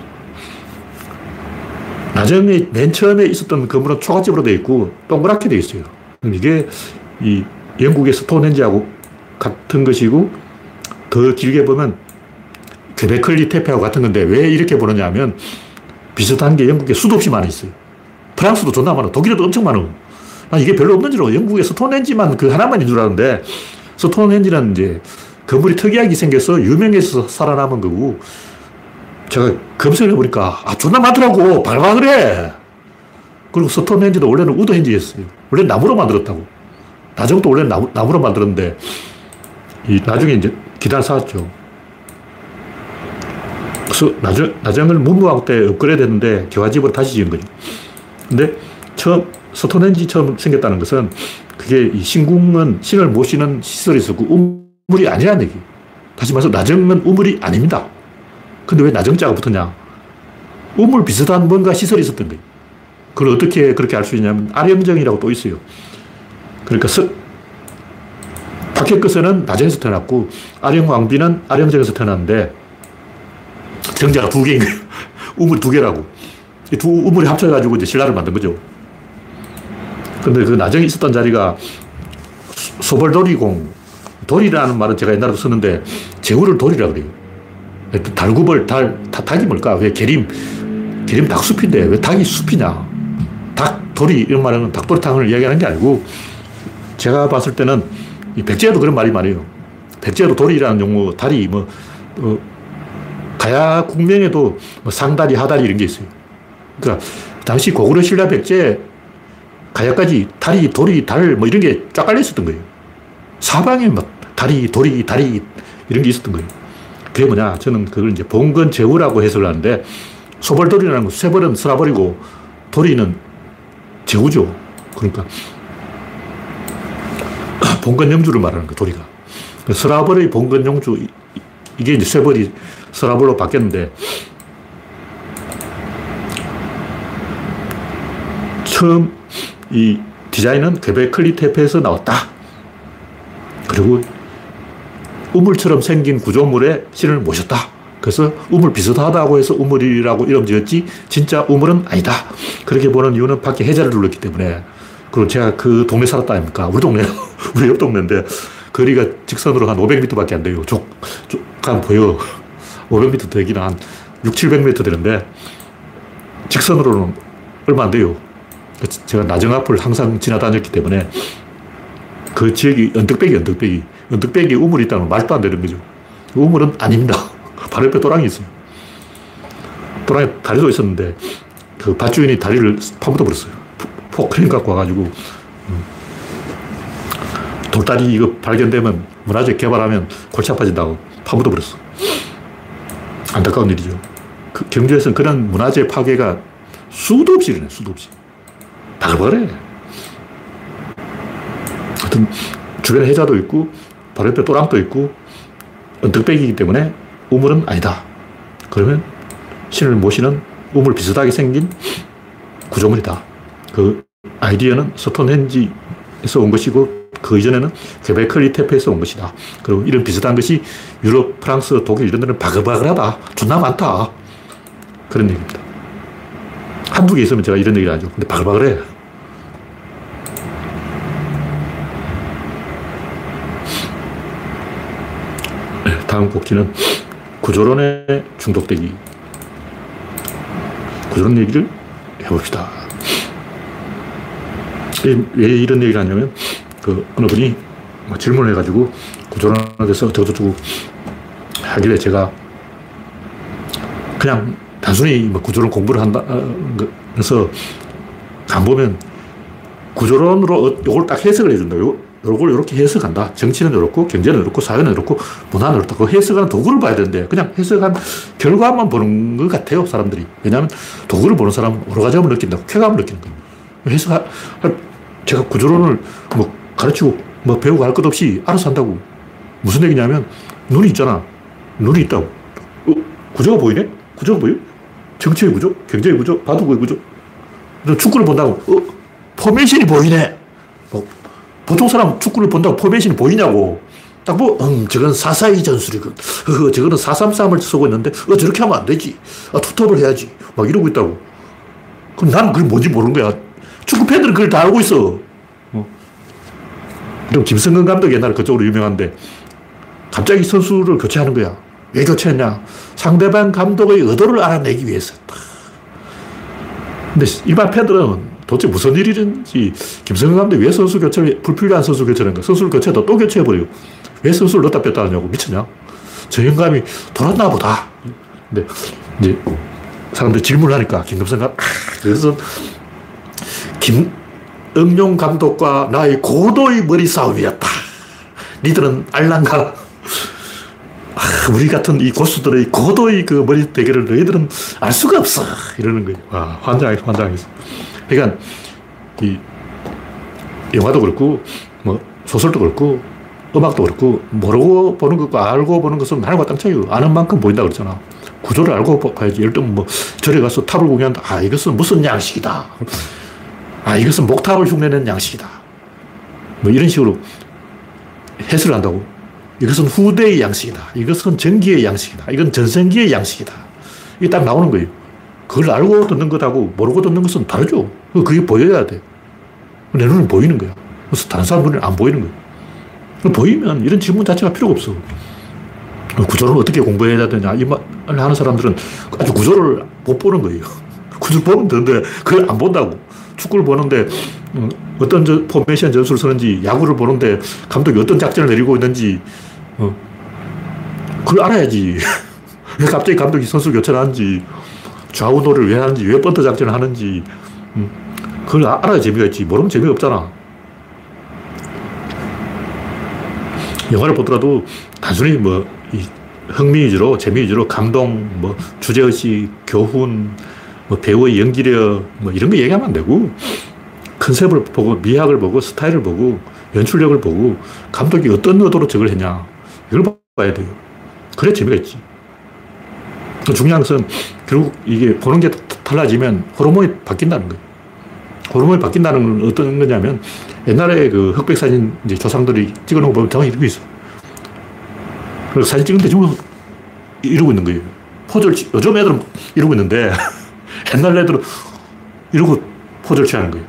나중에 맨 처음에 있었던 건물은 초가집으로 되어 있고 동그랗게 되어 있어요. 이게 이 영국의 스톤헨지하고 같은 것이고 더 길게 보면 퀘 베클리 태페하고 같은 건데 왜 이렇게 보느냐 하면 비슷한 게 영국에 수도 없이 많이 있어요. 프랑스도 존나 많아. 독일에도 엄청 많아. 난 이게 별로 없는 줄 알아. 영국에 스톤헨지만 그 하나만인 줄 알았는데 스톤헨지는 이제 건물이 특이하게 생겨서 유명해서 살아남은 거고 제가 검색을 해보니까 아 존나 많더라고. 발바 그래. 그리고 스톤헨지도 원래는 우드헨지였어요. 원래 나무로 만들었다고. 나중도 원래 나무, 나무로 만들었는데 이 나중에 이제 기다를 쌓았죠. 그래서 나정, 나정을 문무왕 때 업그레이드 했는데 교화집으로 다시 지은 거죠. 근데 처음, 스톤헨지 처음 생겼다는 것은 그게 이 신궁은 신을 모시는 시설이 있었고 우물이 아니라는 얘기. 다시 말해서 나정은 우물이 아닙니다. 근데 왜 나정자가 붙었냐? 우물 비슷한 뭔가 시설이 있었던 거예요. 그걸 어떻게 그렇게 알 수 있냐면 아령정이라고 또 있어요. 그러니까 서, 박혁거스는 나정에서 태어났고 아령 왕비는 아령정에서 태어났는데 정자가 두 개인 거예요. 우물 두 개라고. 두 우물이 합쳐가지고 이제 신라를 만든 거죠. 근데 그 나중에 있었던 자리가 소벌돌이공. 돌이라는 말은 제가 옛날에 썼는데 제후를 돌이라 그래요. 달구벌, 달, 닭이 뭘까? 왜 계림, 계림 닭숲인데 왜 닭이 숲이냐? 닭, 돌이 이런 말은 닭도리탕을 이야기하는 게 아니고 제가 봤을 때는 이 백제도 그런 말이 많아요. 백제도 돌이라는 용어, 다리, 뭐, 어, 가야 국명에도 뭐 상다리, 하다리 이런 게 있어요. 그러니까 당시 고구려 신라 백제 가야까지 다리, 돌이, 달 뭐 이런 게 쫙 깔려 있었던 거예요. 사방에 막 다리, 돌이, 다리 이런 게 있었던 거예요. 그게 뭐냐? 저는 그걸 이제 봉건 제후라고 해석을 하는데 소벌돌이라는 건 쇠벌은 쓸어버리고 돌이는 제후죠. 그러니까 봉건 영주를 말하는 거 도리가. 스라벌의 봉건 영주 이게 이제 쇠벌이 서라블로 바뀌었는데 처음 이 디자인은 퀘베클리 테페에서 나왔다. 그리고 우물처럼 생긴 구조물에 신을 모셨다. 그래서 우물 비슷하다고 해서 우물이라고 이름 지었지 진짜 우물은 아니다. 그렇게 보는 이유는 밖에 해자를 눌렀기 때문에 그리고 제가 그 동네 살았다 아닙니까? 우리 동네 우리 옆 동네인데 거리가 직선으로 한 500m밖에 안 돼요. 쭉, 쭉, 가 보여. 500m 되기는 한 6, 700m 되는데 직선으로는 얼마 안 돼요. 제가 나정 앞을 항상 지나다녔기 때문에 그 지역이 언덕배기, 언덕배기. 언덕배기 우물이 있다면 말도 안 되는 거죠. 우물은 아닙니다. 바로 옆에 또랑이 있어요. 또랑이 다리도 있었는데 그 밭주인이 다리를 파묻어 버렸어요. 포크레인 갖고 와가지고 음. 돌다리 이거 발견되면 문화재 개발하면 골치 아파진다고 파묻어 버렸어. 안타까운 일이죠. 그 경주에서는 그런 문화재 파괴가 수도 없이 일어나, 수도 없이. 바글바글해. 하여튼, 주변에 해자도 있고, 바로 옆에 또랑도 있고, 언덕배기이기 때문에 우물은 아니다. 그러면 신을 모시는 우물 비슷하게 생긴 구조물이다. 그 아이디어는 스톤헨지에서 온 것이고 그 이전에는 퀘베클 이테프에서 온 것이다. 그리고 이런 비슷한 것이 유럽, 프랑스, 독일 이런 데는 바글바글하다. 존나 많다. 그런 얘기입니다. 한두 개 있으면 제가 이런 얘기를 하죠. 근데 바글바글해. 네, 다음 곡지는 구조론에 중독되기. 구조론 얘기를 해봅시다. 왜 이런 얘기를 하냐면, 그, 어느 분이 뭐 질문을 해가지고 구조론에 대해서 저저쩌고 하길래 제가 그냥 단순히 뭐 구조론 공부를 한다, 어, 그래서 안 보면 구조론으로 이걸 딱 해석을 해준다. 요걸 이렇게 해석한다. 정치는 이렇고, 경제는 이렇고, 사회는 이렇고, 문화는 이렇다. 그 해석하는 도구를 봐야 되는데, 그냥 해석한 결과만 보는 것 같아요, 사람들이. 왜냐하면 도구를 보는 사람은 오르가즘을 느낀다고, 쾌감을 느끼는 거예요. 해석할, 제가 구조론을 뭐 가르치고, 뭐 배우고 할 것 없이 알아서 한다고. 무슨 얘기냐면, 눈이 있잖아. 눈이 있다고. 어? 구조가 보이네? 구조가 보여? 정치의 구조? 경제의 구조? 바둑의 구조? 축구를 본다고, 어? 포메이션이 보이네. 뭐 보통 사람 축구를 본다고 포메이션이 보이냐고. 딱 보, 음, 저건 442 전술이건. 어, 저거는 433을 쓰고 있는데, 어, 저렇게 하면 안 되지. 아, 투톱을 해야지. 막 이러고 있다고. 그럼 나는 그게 뭔지 모르는 거야. 축구 팬들은 그걸 다 알고 있어. 어. 그럼 김성근 감독이 옛날에 그쪽으로 유명한데, 갑자기 선수를 교체하는 거야. 왜 교체했냐? 상대방 감독의 의도를 알아내기 위해서. 근데 일반 팬들은 도대체 무슨 일이든지 김성현 감독이 왜 선수 교체를, 불필요한 선수 교체를 한가? 선수를 교체해도 또 교체해버려요. 왜 선수를 넣다 뺐다 하냐고. 미쳤냐? 저 영감이 돌았나 보다. 근데 이제 사람들이 질문을 하니까 김금성 감, 아, 그래서 김 응용 감독과 나의 고도의 머리 싸움이었다. 니들은 알랑가. 아, 우리 같은 이 고수들의 고도의 그 머리 대결을 너희들은 알 수가 없어. 이러는 거예요. 와, 환장했어, 환장했어. 그러니까 이 영화도 그렇고 뭐 소설도 그렇고 음악도 그렇고 모르고 보는 것과 알고 보는 것은 하늘과 땅 차이고 아는 만큼 보인다 그러잖아. 구조를 알고 봐야지. 예를 들면 뭐 절에 가서 탑을 공유한다. 아, 이것은 무슨 양식이다. 아, 이것은 목탑을 흉내내는 양식이다. 뭐 이런 식으로 해설을 한다고. 이것은 후대의 양식이다. 이것은 전기의 양식이다. 이건 전생기의 양식이다. 이게 딱 나오는 거예요. 그걸 알고 듣는 것하고 모르고 듣는 것은 다르죠. 그게 보여야 돼. 내 눈은 보이는 거야. 그래서 다른 사람 눈은 안 보이는 거야. 보이면 이런 질문 자체가 필요가 없어. 구조를 어떻게 공부해야 되냐. 이 말을 하는 사람들은 아주 구조를 못 보는 거예요. 구조를 보면 되는데 그걸 안 본다고. 축구를 보는데 어, 어떤 저 포메이션 전술을 쓰는지, 야구를 보는데 감독이 어떤 작전을 내리고 있는지, 어, 그걸 알아야지. 왜 갑자기 감독이 선수 교체를 하는지, 좌우노를 왜 하는지, 왜 번터 작전을 하는지, 음, 그걸 알아야 재미가 있지. 모르면 재미가 없잖아. 영화를 보더라도 단순히 뭐, 흥미 위주로, 재미 위주로 감동, 뭐, 주제의식, 교훈, 뭐, 배우의 연기력, 뭐, 이런 거 얘기하면 안 되고, 컨셉을 보고, 미학을 보고, 스타일을 보고, 연출력을 보고, 감독이 어떤 의도로 저걸 했냐. 이걸 봐야 돼요. 그래 재미가 있지. 중요한 것은 결국 이게 보는 게 달라지면 호르몬이 바뀐다는 거예요. 호르몬이 바뀐다는 건 어떤 거냐면 옛날에 그 흑백 사진 이제 조상들이 찍어 놓은 거 보면 이러고 있어. 그 사진 찍는데 지금 이러고 있는 거예요. 포즈를, 요즘 애들은 이러고 있는데 옛날 애들은 이러고 포즈를 취하는 거예요.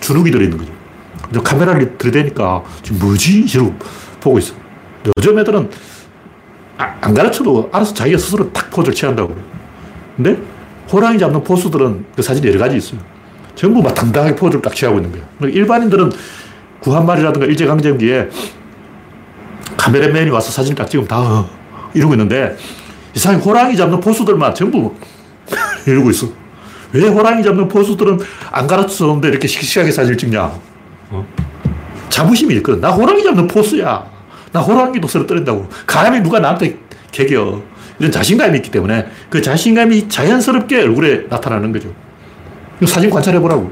주눅이 들어있는 거죠. 카메라를 들이대니까 지금 뭐지? 이러고 보고 있어. 요즘 애들은 아, 안 가르쳐도 알아서 자기가 스스로 딱 포즈를 취한다고 근데 호랑이 잡는 포수들은 그 사진이 여러 가지 있어요. 전부 막 당당하게 포즈를 딱 취하고 있는 거예요. 그러니까 일반인들은 구한말이라든가 일제강점기에 카메라맨이 와서 사진 딱 찍으면 다 어, 이러고 있는데 이상하 호랑이 잡는 포수들만 전부 이러고 있어. 왜 호랑이 잡는 포수들은 안 가르쳐줬는데 이렇게 씩씩하게 사진을 찍냐? 어? 자부심이 있거든. 나 호랑이 잡는 포수야. 나 호랑이도 쓰러뜨린다고. 감히 누가 나한테 개겨. 이런 자신감이 있기 때문에 그 자신감이 자연스럽게 얼굴에 나타나는 거죠. 사진 관찰해 보라고.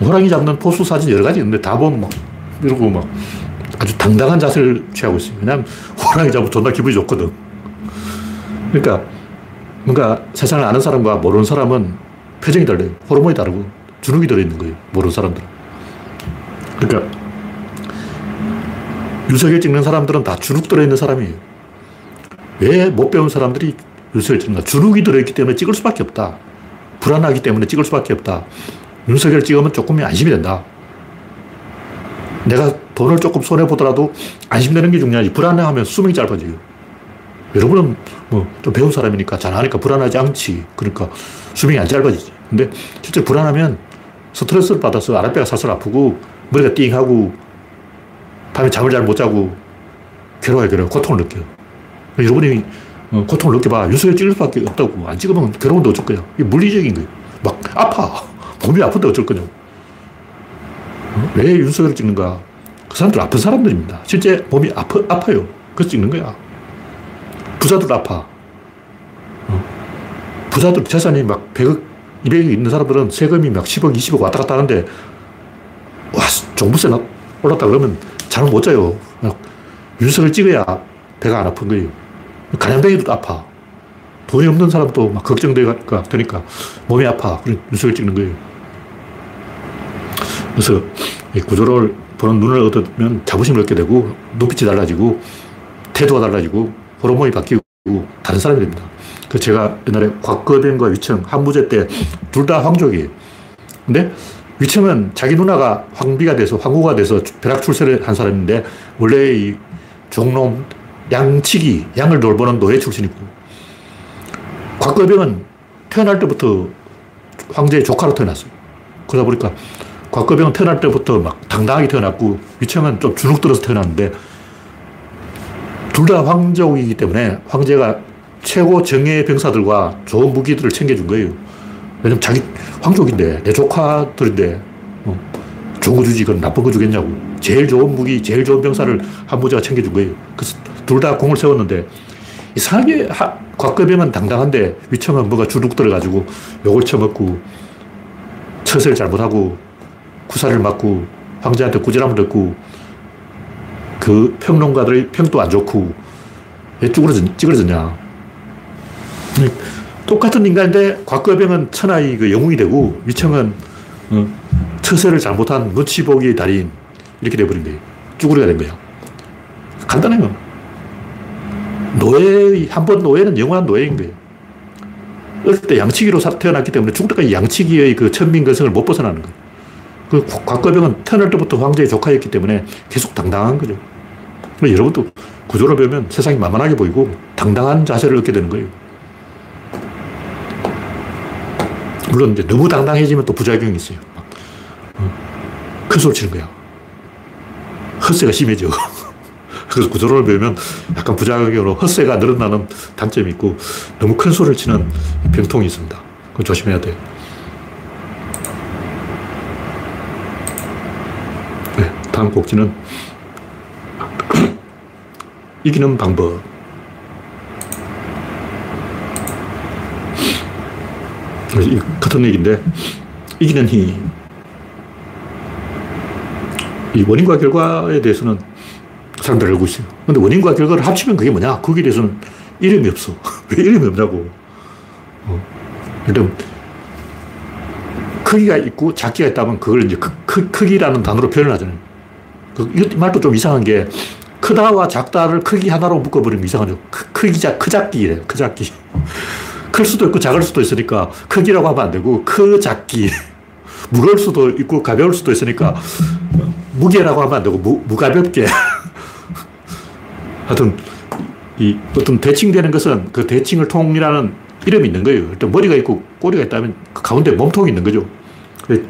호랑이 잡는 포수 사진 여러 가지 있는데 다 보면 막 이러고 막 아주 당당한 자세를 취하고 있어요. 왜냐하면 호랑이 잡으면 존나 기분이 좋거든. 그러니까 뭔가 세상을 아는 사람과 모르는 사람은 표정이 달라요. 호르몬이 다르고 주눅이 들어있는 거예요. 모르는 사람들은. 그러니까 윤석열 찍는 사람들은 다 주눅 들어있는 사람이에요. 왜 못 배운 사람들이 윤석열 찍는가? 주눅이 들어있기 때문에 찍을 수밖에 없다. 불안하기 때문에 찍을 수밖에 없다. 윤석열 찍으면 조금이 안심이 된다. 내가 돈을 조금 손해보더라도 안심되는 게 중요하지. 불안해하면 수명이 짧아져요. 여러분은 뭐좀 배운 사람이니까 잘 아니까 불안하지 않지. 그러니까 수명이 안 짧아지지. 근데 실제 불안하면 스트레스를 받아서 아랫배가 살살 아프고 머리가 띵하고 밤에 잠을 잘 못 자고 괴로워요, 괴로워. 고통을 느껴요. 여러분이 어, 고통을 느껴봐. 유서에 찍을 수밖에 없다고. 안 찍으면 괴로운데 어쩔 거야. 이게 물리적인 거예요. 막 아파. 몸이 아픈데 어쩔 거냐고. 어? 왜 윤석열을 찍는가? 그 사람들 아픈 사람들입니다. 실제 몸이 아파, 아파요. 그래서 찍는 거야. 부자들 아파. 어? 부자들 재산이 막 100억, 200억 있는 사람들은 세금이 막 10억, 20억 왔다 갔다 하는데, 와, 종부세 올랐다 그러면 잠을 못 자요. 윤석을 찍어야 배가 안 아픈 거예요. 간염병이도 아파. 돈이 없는 사람도 막 걱정되니까 되니까 몸이 아파. 그래서 윤석을 찍는 거예요. 그래서 이 구조를 보는 눈을 얻으면 자부심을 얻게 되고 눈빛이 달라지고 태도가 달라지고 호르몬이 바뀌고 다른 사람이 됩니다. 그 제가 옛날에 곽거ben과 위청 한무제 때 둘 다 황족이에요. 근데 위청은 자기 누나가 황비가 돼서 황후가 돼서 벼락 출세를 한 사람인데 원래 이 종놈 양치기 양을 돌보는 노예 출신이고 곽거병은 태어날 때부터 황제의 조카로 태어났어요. 그러다 보니까 곽거병은 태어날 때부터 막 당당하게 태어났고 위청은 좀 주눅 들어서 태어났는데 둘 다 황족이기 때문에 황제가 최고 정예 병사들과 좋은 무기들을 챙겨준 거예요. 왜냐면 자기 황족인데, 내 조카들인데, 어, 좋은 거 주지, 그건 나쁜 거 주겠냐고. 제일 좋은 무기, 제일 좋은 병사를 한무제가 챙겨준 거예요. 그래서 둘 다 공을 세웠는데, 이상하게 곽급병은 당당한데 위청은 뭐가 주눅 들어가지고 욕을 쳐먹고 처세를 잘못하고 구사를 맞고 황제한테 꾸지람을 듣고 그 평론가들의 평도 안 좋고 왜 쭈그러졌, 찌그러졌냐. 똑같은 인간인데 곽거병은 천하의 그 영웅이 되고 위청은 어, 처세를 잘못한 눈치 보기의 달인 이렇게 돼버린 거예요. 쭈구리가 된 거예요. 간단해요. 노예, 한 번 노예는 영원한 노예인 거예요. 어릴 때 양치기로 태어났기 때문에 죽을 때까지 양치기의 그 천민근성을 못 벗어나는 거예요. 그 곽거병은 태어날 때부터 황제의 조카였기 때문에 계속 당당한 거죠. 여러분도 구조를 배우면 세상이 만만하게 보이고 당당한 자세를 얻게 되는 거예요. 물론 이제 너무 당당해지면 또 부작용이 있어요. 어, 큰 소리 치는 거야. 헛세가 심해져. 그래서 구조론을 배우면 약간 부작용으로 헛세가 늘어나는 단점이 있고 너무 큰 소리를 치는 병통이 있습니다. 그거 조심해야 돼요. 네, 다음 곡지는 이기는 방법. 같은 얘기인데, 이기는 힘. 이 원인과 결과에 대해서는 사람들이 알고 있어요. 근데 원인과 결과를 합치면 그게 뭐냐? 거기에 대해서는 이름이 없어. 왜 이름이 없냐고. 어. 예를 크기가 있고 작기가 있다면 그걸 이제 크, 크, 크기라는 단어로 표현을 하잖아요. 그, 이 말도 좀 이상한 게 크다와 작다를 크기 하나로 묶어버리면 이상하죠. 크, 크기자, 크작기래요. 크작기. 클 수도 있고 작을 수도 있으니까 크기라고 하면 안 되고 크작기. 무거울 수도 있고 가벼울 수도 있으니까 무게라고 하면 안 되고 무, 무가볍게. 하여튼 이 어떤 대칭되는 것은 그 대칭을 통이라는 이름이 있는 거예요. 일단 머리가 있고 꼬리가 있다면 그 가운데 몸통이 있는 거죠.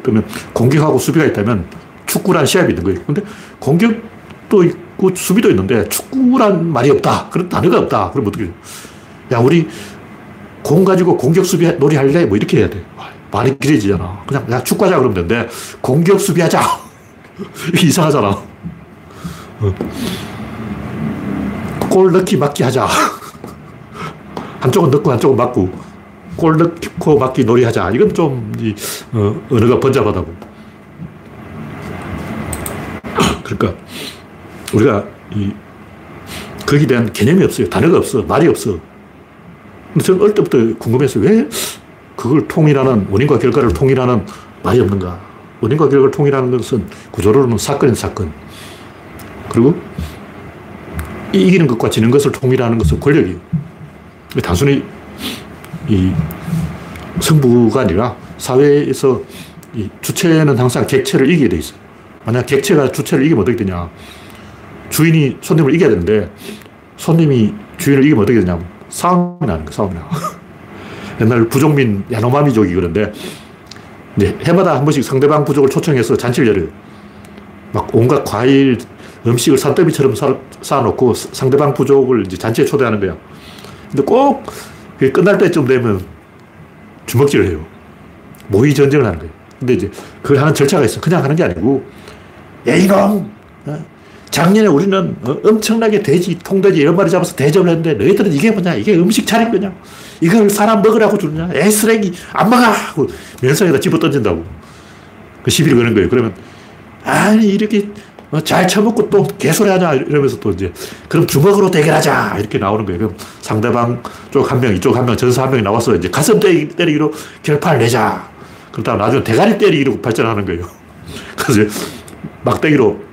그러면 공격하고 수비가 있다면 축구란 시합이 있는 거예요. 근데 공격도 있고 수비도 있는데 축구란 말이 없다. 그런 단어가 없다. 그럼 어떻게 야, 우리 공 가지고 공격 수비 놀이 할래? 뭐 이렇게 해야 돼. 말이 길어지잖아. 그냥, 야, 축구하자 그러면 되는데, 공격 수비하자. 이상하잖아. 어. 골 넣기 맞기 하자. 한쪽은 넣고 한쪽은 맞고. 골 넣고 맞기 놀이 하자. 이건 좀, 이, 어, 언어가 번잡하다고. 그러니까, 우리가 이, 거기에 대한 개념이 없어요. 단어가 없어. 말이 없어. 근데 저는 어릴 때부터 궁금했어요. 왜 그걸 통일하는, 원인과 결과를 통일하는 말이 없는가. 원인과 결과를 통일하는 것은 구조로는 사건인 사건. 그리고 이기는 것과 지는 것을 통일하는 것은 권력이에요. 단순히 이 성부가 아니라 사회에서 이 주체는 항상 객체를 이기게 돼 있어. 만약 객체가 주체를 이기면 어떻게 되냐. 주인이 손님을 이겨야 되는데 손님이 주인을 이기면 어떻게 되냐. 싸움이 나는 거야, 싸움이 나. 옛날 부족민 야노마미족이 그런데 이제 해마다 한 번씩 상대방 부족을 초청해서 잔치를 열어요. 막 온갖 과일, 음식을 산더미처럼 쌓아놓고 상대방 부족을 이제 잔치에 초대하는 거야. 근데 꼭 끝날 때쯤 되면 주먹질을 해요. 모의 전쟁을 하는 거예요. 근데 이제 그걸 하는 절차가 있어. 그냥 하는 게 아니고, 야, 이놈! 어? 작년에 우리는 어, 엄청나게 돼지, 통돼지 이런 마리 잡아서 대접을 했는데 너희들은 이게 뭐냐? 이게 음식 차린 거냐? 이걸 사람 먹으라고 주느냐? 애 쓰레기 안 먹어! 하고 면상에다 집어 던진다고. 그 시비를 거는 거예요. 그러면, 아니, 이렇게 어, 잘 처먹고 또 개소리 하냐 이러면서 또 이제 그럼 주먹으로 대결하자 이렇게 나오는 거예요. 그럼 상대방 쪽 한 명, 이쪽 한 명, 전사 한 명이 나와서 이제 가슴 때리, 때리기로 결판을 내자. 그러다 나중에 대가리 때리기로 발전하는 거예요. 그래서 막대기로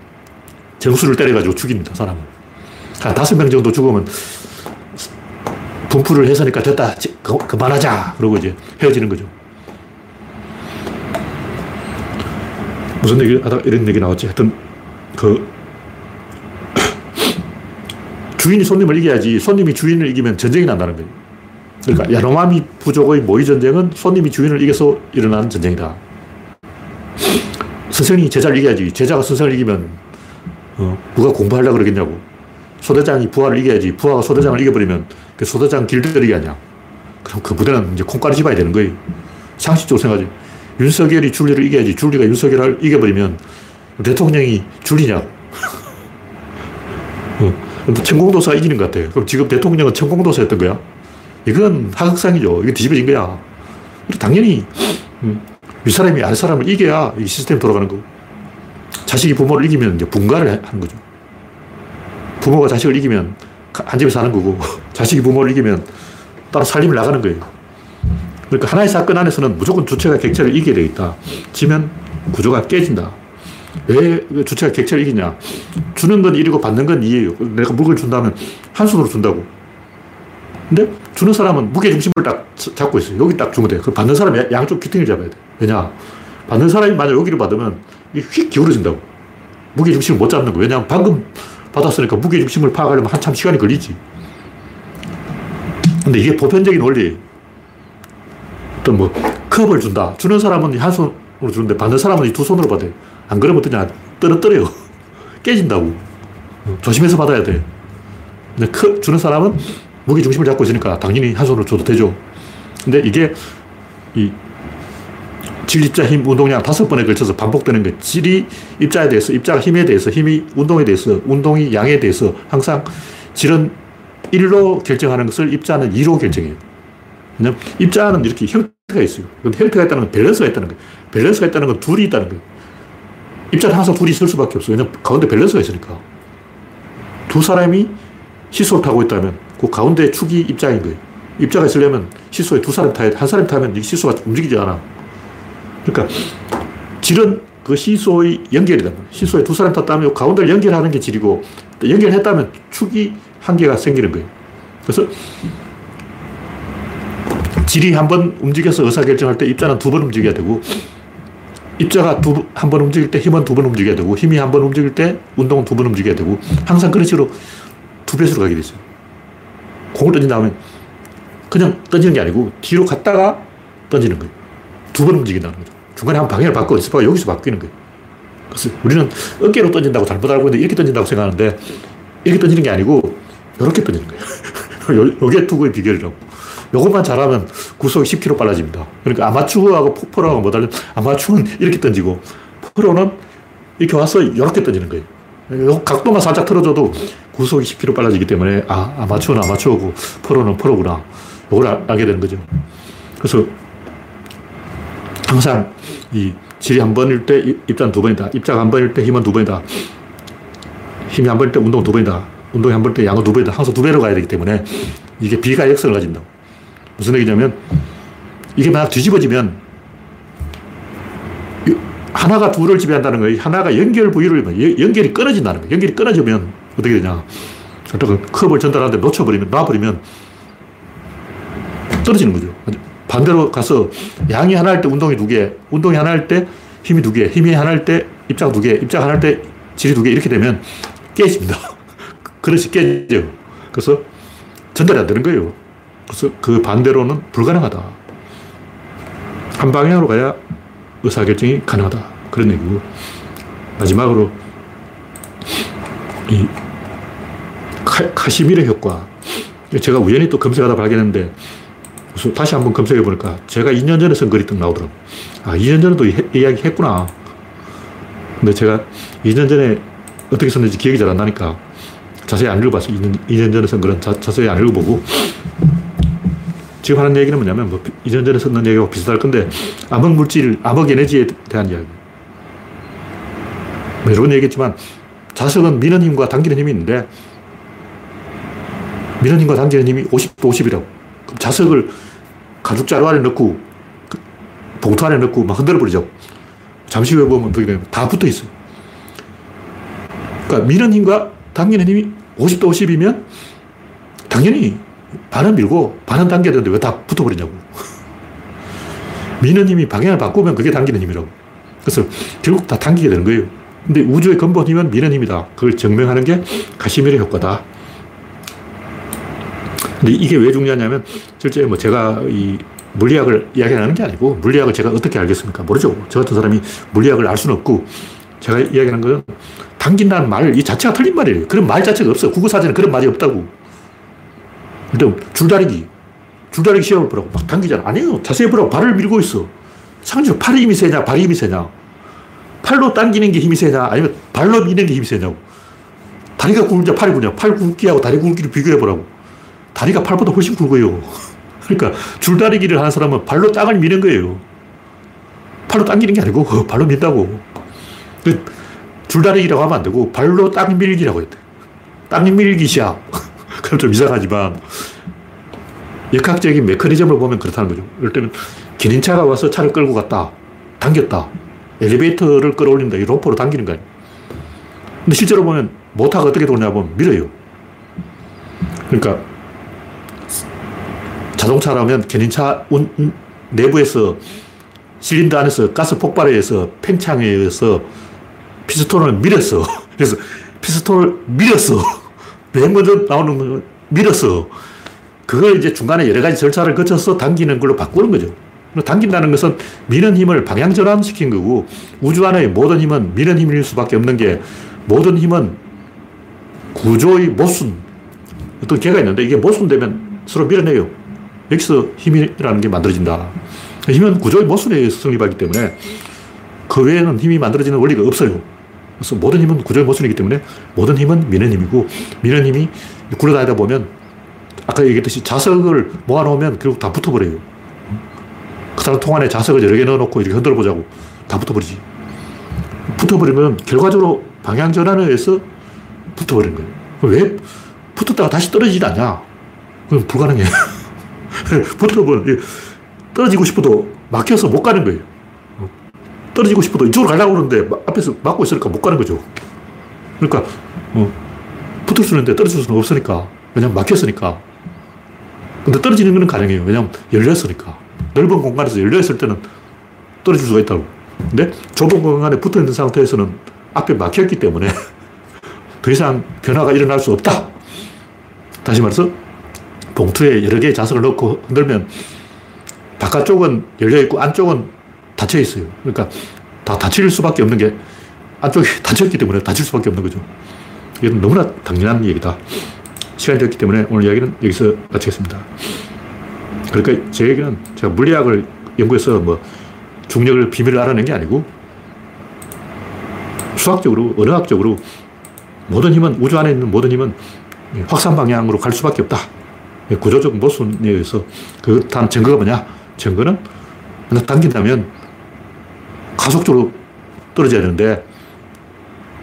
정수를 때려가지고 죽입니다, 사람을. 한 다섯 명 정도 죽으면 분풀을 해서니까 됐다. 그만하자. 그러고 이제 헤어지는 거죠. 무슨 얘기 하다 이런 얘기 나왔지? 하여튼 그 주인이 손님을 이겨야지 손님이 주인을 이기면 전쟁이 난다는 거예요. 그러니까 야노마미 부족의 모의 전쟁은 손님이 주인을 이겨서 일어나는 전쟁이다. 선생이 제자를 이겨야지. 제자가 선생을 이기면 어, 누가 공부하려고 그러겠냐고. 소대장이 부하를 이겨야지. 부하가 소대장을 이겨버리면 그 소대장 길들이기 아니야. 그럼 그 부대는 이제 콩가루 집어야 되는 거예요. 상식적으로 생각하지. 윤석열이 줄리를 이겨야지. 줄리가 윤석열을 이겨버리면 대통령이 줄리냐? 어, 천공도사가 이기는 것 같아요. 그럼 지금 대통령은 천공도사였던 거야? 이건 하극상이죠. 이거 뒤집어진 거야. 당연히 음, 윗사람이 아랫사람을 이겨야 이 시스템이 돌아가는 거고. 자식이 부모를 이기면 이제 분가를 하는 거죠. 부모가 자식을 이기면 한 집에 사는 거고, 자식이 부모를 이기면 따로 살림을 나가는 거예요. 그러니까 하나의 사건 안에서는 무조건 주체가 객체를 이기게 되어 있다. 지면 구조가 깨진다. 왜 주체가 객체를 이기냐? 주는 건 1이고 받는 건 2예요. 내가 물건을 준다면 한 손으로 준다고. 근데 주는 사람은 무게중심을 딱 잡고 있어요. 여기 딱 주면 돼. 그 받는 사람이 양쪽 귀퉁이를 잡아야 돼. 왜냐? 받는 사람이 만약 여기를 받으면 휙 기울어진다고. 무게중심을 못 잡는 거. 왜냐하면 방금 받았으니까 무게중심을 파악하려면 한참 시간이 걸리지. 근데 이게 보편적인 원리. 어떤 뭐 컵을 준다. 주는 사람은 한 손으로 주는데 받는 사람은 두 손으로 받아요. 안 그러면 어떠냐. 떨어뜨려요. 깨진다고. 조심해서 받아야 돼. 근데 크, 주는 사람은 무게 중심을 잡고 있으니까 당연히 한 손으로 줘도 되죠. 근데 이게 이 질 입자 힘 운동량 다섯 번에 걸쳐서 반복되는 거 질이 입자에 대해서 입자가 힘에 대해서 힘이 운동에 대해서 운동이 양에 대해서 항상 질은 1로 결정하는 것을 입자는 2로 결정해요. 왜냐면 입자는 이렇게 형태가 있어요. 근데 형태가 있다는 건 밸런스가 있다는 거예요. 밸런스가 있다는 건 둘이 있다는 거예요. 입자는 항상 둘이 있을 수밖에 없어요. 왜냐면 가운데 밸런스가 있으니까. 두 사람이 시소를 타고 있다면 그 가운데 축이 입자인 거예요. 입자가 있으려면 시소에 두 사람 타야 돼. 한 사람 타면 이 시소가 움직이지 않아. 그러니까 질은 그 시소의 연결이다. 시소에 두 사람 탔다면 가운데를 연결하는 게 질이고 연결했다면 축이 한 개가 생기는 거예요. 그래서 질이 한 번 움직여서 의사결정할 때 입자는 두 번 움직여야 되고 입자가 한 번 움직일 때 힘은 두 번 움직여야 되고 힘이 한 번 움직일 때 운동은 두 번 움직여야 되고 항상 그런 식으로 두 배수로 가게 되죠. 공을 던진 다음에 그냥 던지는 게 아니고 뒤로 갔다가 던지는 거예요. 두 번 움직인다는 거죠. 중간에 한 방향을 바꿔 스파가 여기서 바뀌는 거예요. 그래서 우리는 어깨로 던진다고 잘못 알고 있는데 이렇게 던진다고 생각하는데 이렇게 던지는 게 아니고 이렇게 던지는 거예요. 요 게 투구의 비결이라고. 요것만 잘하면 구속이 10km 빨라집니다. 그러니까 아마추어하고 프로하고 뭐 다른 아마추어는 이렇게 던지고 프로는 이렇게 와서 이렇게 던지는 거예요. 요 각도만 살짝 틀어줘도 구속이 10km 빨라지기 때문에 아, 아마추어는 아마추어고 프로는 프로구나. 이걸 알게 되는 거죠. 그래서 항상 이 질이 한 번일 때 입장 두 번이다. 입장 한 번일 때 힘은 두 번이다. 힘이 한 번일 때 운동 두 번이다. 운동이 한 번일 때 양은 두 번이다. 항상 두 배로 가야 되기 때문에 이게 비가 역성을 가진다. 무슨 얘기냐면 이게 막 뒤집어지면 하나가 둘을 지배한다는 거예요. 하나가 연결 부위를 연결이 끊어진다는 거예요. 연결이 끊어지면 어떻게 되냐. 컵을 전달하는데 놓쳐버리면 놔버리면 떨어지는 거죠. 반대로 가서 양이 하나 할 때 운동이 두 개, 운동이 하나 할 때 힘이 두 개, 힘이 하나 할 때 입장 두 개, 입장 하나 할 때 질이 두 개 이렇게 되면 깨집니다. 그릇이 깨져. 그래서 전달이 안 되는 거예요. 그래서 그 반대로는 불가능하다. 한 방향으로 가야 의사결정이 가능하다. 그런 얘기고. 마지막으로 이 카, 시미르 효과. 제가 우연히 또 검색하다 발견했는데 그래서 다시 한번 검색해 보니까 제가 2년 전에 쓴 글이 딱 나오더라고. 아, 2년 전에도 이, 이야기 했구나. 근데 제가 2년 전에 어떻게 썼는지 기억이 잘 안 나니까 자세히 안 읽어봤어. 2년, 2년 전에 쓴 글은 자, 자세히 안 읽어보고. 지금 하는 얘기는 뭐냐면, 뭐 2년 전에 썼는 얘기하고 비슷할 건데, 암흑 물질, 암흑 에너지에 대한 이야기. 뭐 여러 번 얘기했지만, 자석은 미는 힘과 당기는 힘이 있는데, 미는 힘과 당기는 힘이 50도 50이라고. 그럼 자석을 가죽 자루 안에 넣고 그 봉투 안에 넣고 막 흔들어 버리죠. 잠시 후에 보면 다 붙어 있어요. 그러니까 미는 힘과 당기는 힘이 50도 50이면 당연히 반은 밀고 반은 당겨야 되는데 왜 다 붙어버리냐고. 미는 힘이 방향을 바꾸면 그게 당기는 힘이라고. 그래서 결국 다 당기게 되는 거예요. 근데 우주의 근본 힘은 미는 힘이다. 그걸 증명하는 게 가시미르 효과다. 근데 이게 왜 중요하냐면 실제 뭐 제가 이 물리학을 이야기하는 게 아니고 물리학을 제가 어떻게 알겠습니까? 모르죠. 저 같은 사람이 물리학을 알 수는 없고 제가 이야기하는 것은 당긴다는 말, 이 자체가 틀린 말이에요. 그런 말 자체가 없어. 국어사전에 그런 말이 없다고. 일단 줄다리기. 줄다리기 시험을 보라고 막 당기잖아. 아니요. 자세히 보라고 발을 밀고 있어. 상주 팔의 힘이 세냐, 발의 힘이 세냐. 팔로 당기는 게 힘이 세냐, 아니면 발로 미는 게 힘이 세냐고. 다리가 굵냐, 팔이 굵냐. 팔 굵기하고 다리 굵기를 비교해 보라고. 다리가 팔보다 훨씬 굵어요. 그러니까 줄다리기를 하는 사람은 발로 땅을 미는 거예요. 팔로 당기는 게 아니고 발로 민다고. 그 줄다리기라고 하면 안 되고 발로 땅 밀기라고 해야 돼. 땅 밀기 시합. 그럼 좀 이상하지만 역학적인 메커니즘을 보면 그렇다는 거죠. 예를 들면 기린차가 와서 차를 끌고 갔다. 당겼다. 엘리베이터를 끌어올린다. 이 로프로 당기는 거 아니에요. 근데 실제로 보면 모터가 어떻게 돌냐면 밀어요. 그러니까 자동차라면 견인차 내부에서 실린더 안에서 가스 폭발에 의해서 팽창에 의해서 피스톤을 밀었어. 그래서 피스톤을 밀었어. 맨 먼저 나오는 건 밀었어. 그걸 이제 중간에 여러 가지 절차를 거쳐서 당기는 걸로 바꾸는 거죠. 당긴다는 것은 미는 힘을 방향 전환시킨 거고 우주 안의 모든 힘은 미는 힘일 수밖에 없는 게 모든 힘은 구조의 모순 어떤 개가 있는데 이게 모순되면 서로 밀어내요. 여기서 힘이라는 게 만들어진다. 힘은 구조의 모순에 의해서 성립하기 때문에 그 외에는 힘이 만들어지는 원리가 없어요. 그래서 모든 힘은 구조의 모순이기 때문에 모든 힘은 미는 힘이고 미는 힘이 굴러다니다 보면 아까 얘기했듯이 자석을 모아놓으면 결국 다 붙어버려요. 그다음 통 안에 자석을 여러 개 넣어놓고 이렇게 흔들어 보자고 다 붙어버리지. 붙어버리면 결과적으로 방향 전환에 의해서 붙어버리는 거예요. 왜 붙었다가 다시 떨어지지 않냐? 그건 불가능해. 붙어보면 떨어지고 싶어도 막혀서 못 가는 거예요. 떨어지고 싶어도 이쪽으로 가려고 그러는데 앞에서 막고 있으니까 못 가는 거죠. 그러니까 어, 붙을 수 있는데 떨어질 수는 없으니까. 왜냐면 막혔으니까. 근데 떨어지는 건 가능해요. 왜냐면 열렸으니까. 넓은 공간에서 열려있을 때는 떨어질 수가 있다고. 근데 좁은 공간에 붙어 있는 상태에서는 앞에 막혔기 때문에 더 이상 변화가 일어날 수 없다. 다시 말해서 봉투에 여러 개의 자석을 넣고 흔들면 바깥쪽은 열려있고 안쪽은 닫혀 있어요. 그러니까 다 닫힐 수밖에 없는 게 안쪽이 닫혔기 때문에 닫힐 수밖에 없는 거죠. 이건 너무나 당연한 얘기다. 시간이 됐기 때문에 오늘 이야기는 여기서 마치겠습니다. 그러니까 제 얘기는 제가 물리학을 연구해서 뭐 중력을 비밀을 알아낸 게 아니고 수학적으로, 언어학적으로 모든 힘은, 우주 안에 있는 모든 힘은 확산 방향으로 갈 수밖에 없다. 구조적 모순에 의해서 그 다음 증거가 뭐냐? 증거는 만약 당긴다면 가속적으로 떨어져야 되는데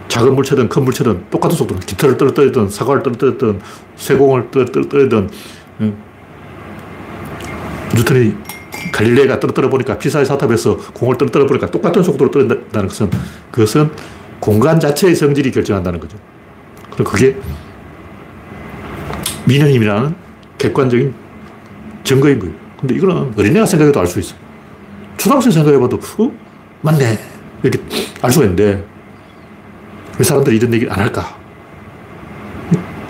작은 물체든 큰 물체든 똑같은 속도로 기타를 떨어뜨리든 사과를 떨어뜨리든 쇠공을 떨어뜨리든 뉴턴이 갈릴레이가 떨어뜨려 보니까 피사의 사탑에서 공을 떨어뜨려 보니까 똑같은 속도로 떨어진다는 것은 그것은 공간 자체의 성질이 결정한다는 거죠. 그리고 그게 미는 힘이라는 객관적인 증거인 거예요. 근데 이거는 어린애가 생각해도 알 수 있어. 초등학생 생각해봐도, 어? 맞네. 이렇게 알 수가 있는데, 왜 사람들이 이런 얘기를 안 할까?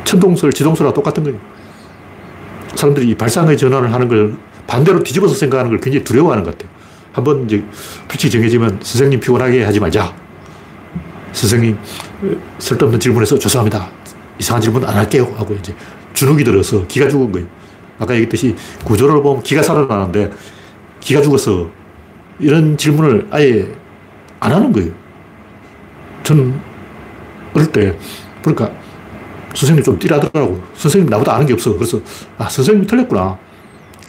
천동설, 지동설과 똑같은 거예요. 사람들이 이 발상의 전환을 하는 걸 반대로 뒤집어서 생각하는 걸 굉장히 두려워하는 것 같아요. 한번 이제 규칙이 정해지면 선생님 피곤하게 하지 말자. 선생님 쓸데없는 질문해서 죄송합니다. 이상한 질문 안 할게요. 하고 이제 주눅이 들어서 기가 죽은 거예요. 아까 얘기했듯이 구조를 보면 기가 살아나는데 기가 죽어서 이런 질문을 아예 안 하는 거예요. 저는 어릴 때 그러니까 선생님 좀 띠라더라고. 선생님 나보다 아는 게 없어. 그래서 아 선생님이 틀렸구나.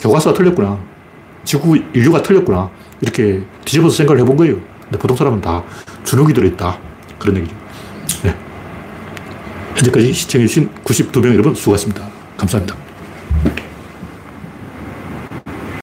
교과서가 틀렸구나. 지구 인류가 틀렸구나. 이렇게 뒤집어서 생각을 해본 거예요. 근데 보통 사람은 다 주눅이 들어있다. 그런 얘기죠. 네. 현재까지 시청해주신 92명 여러분 수고하셨습니다. 감사합니다.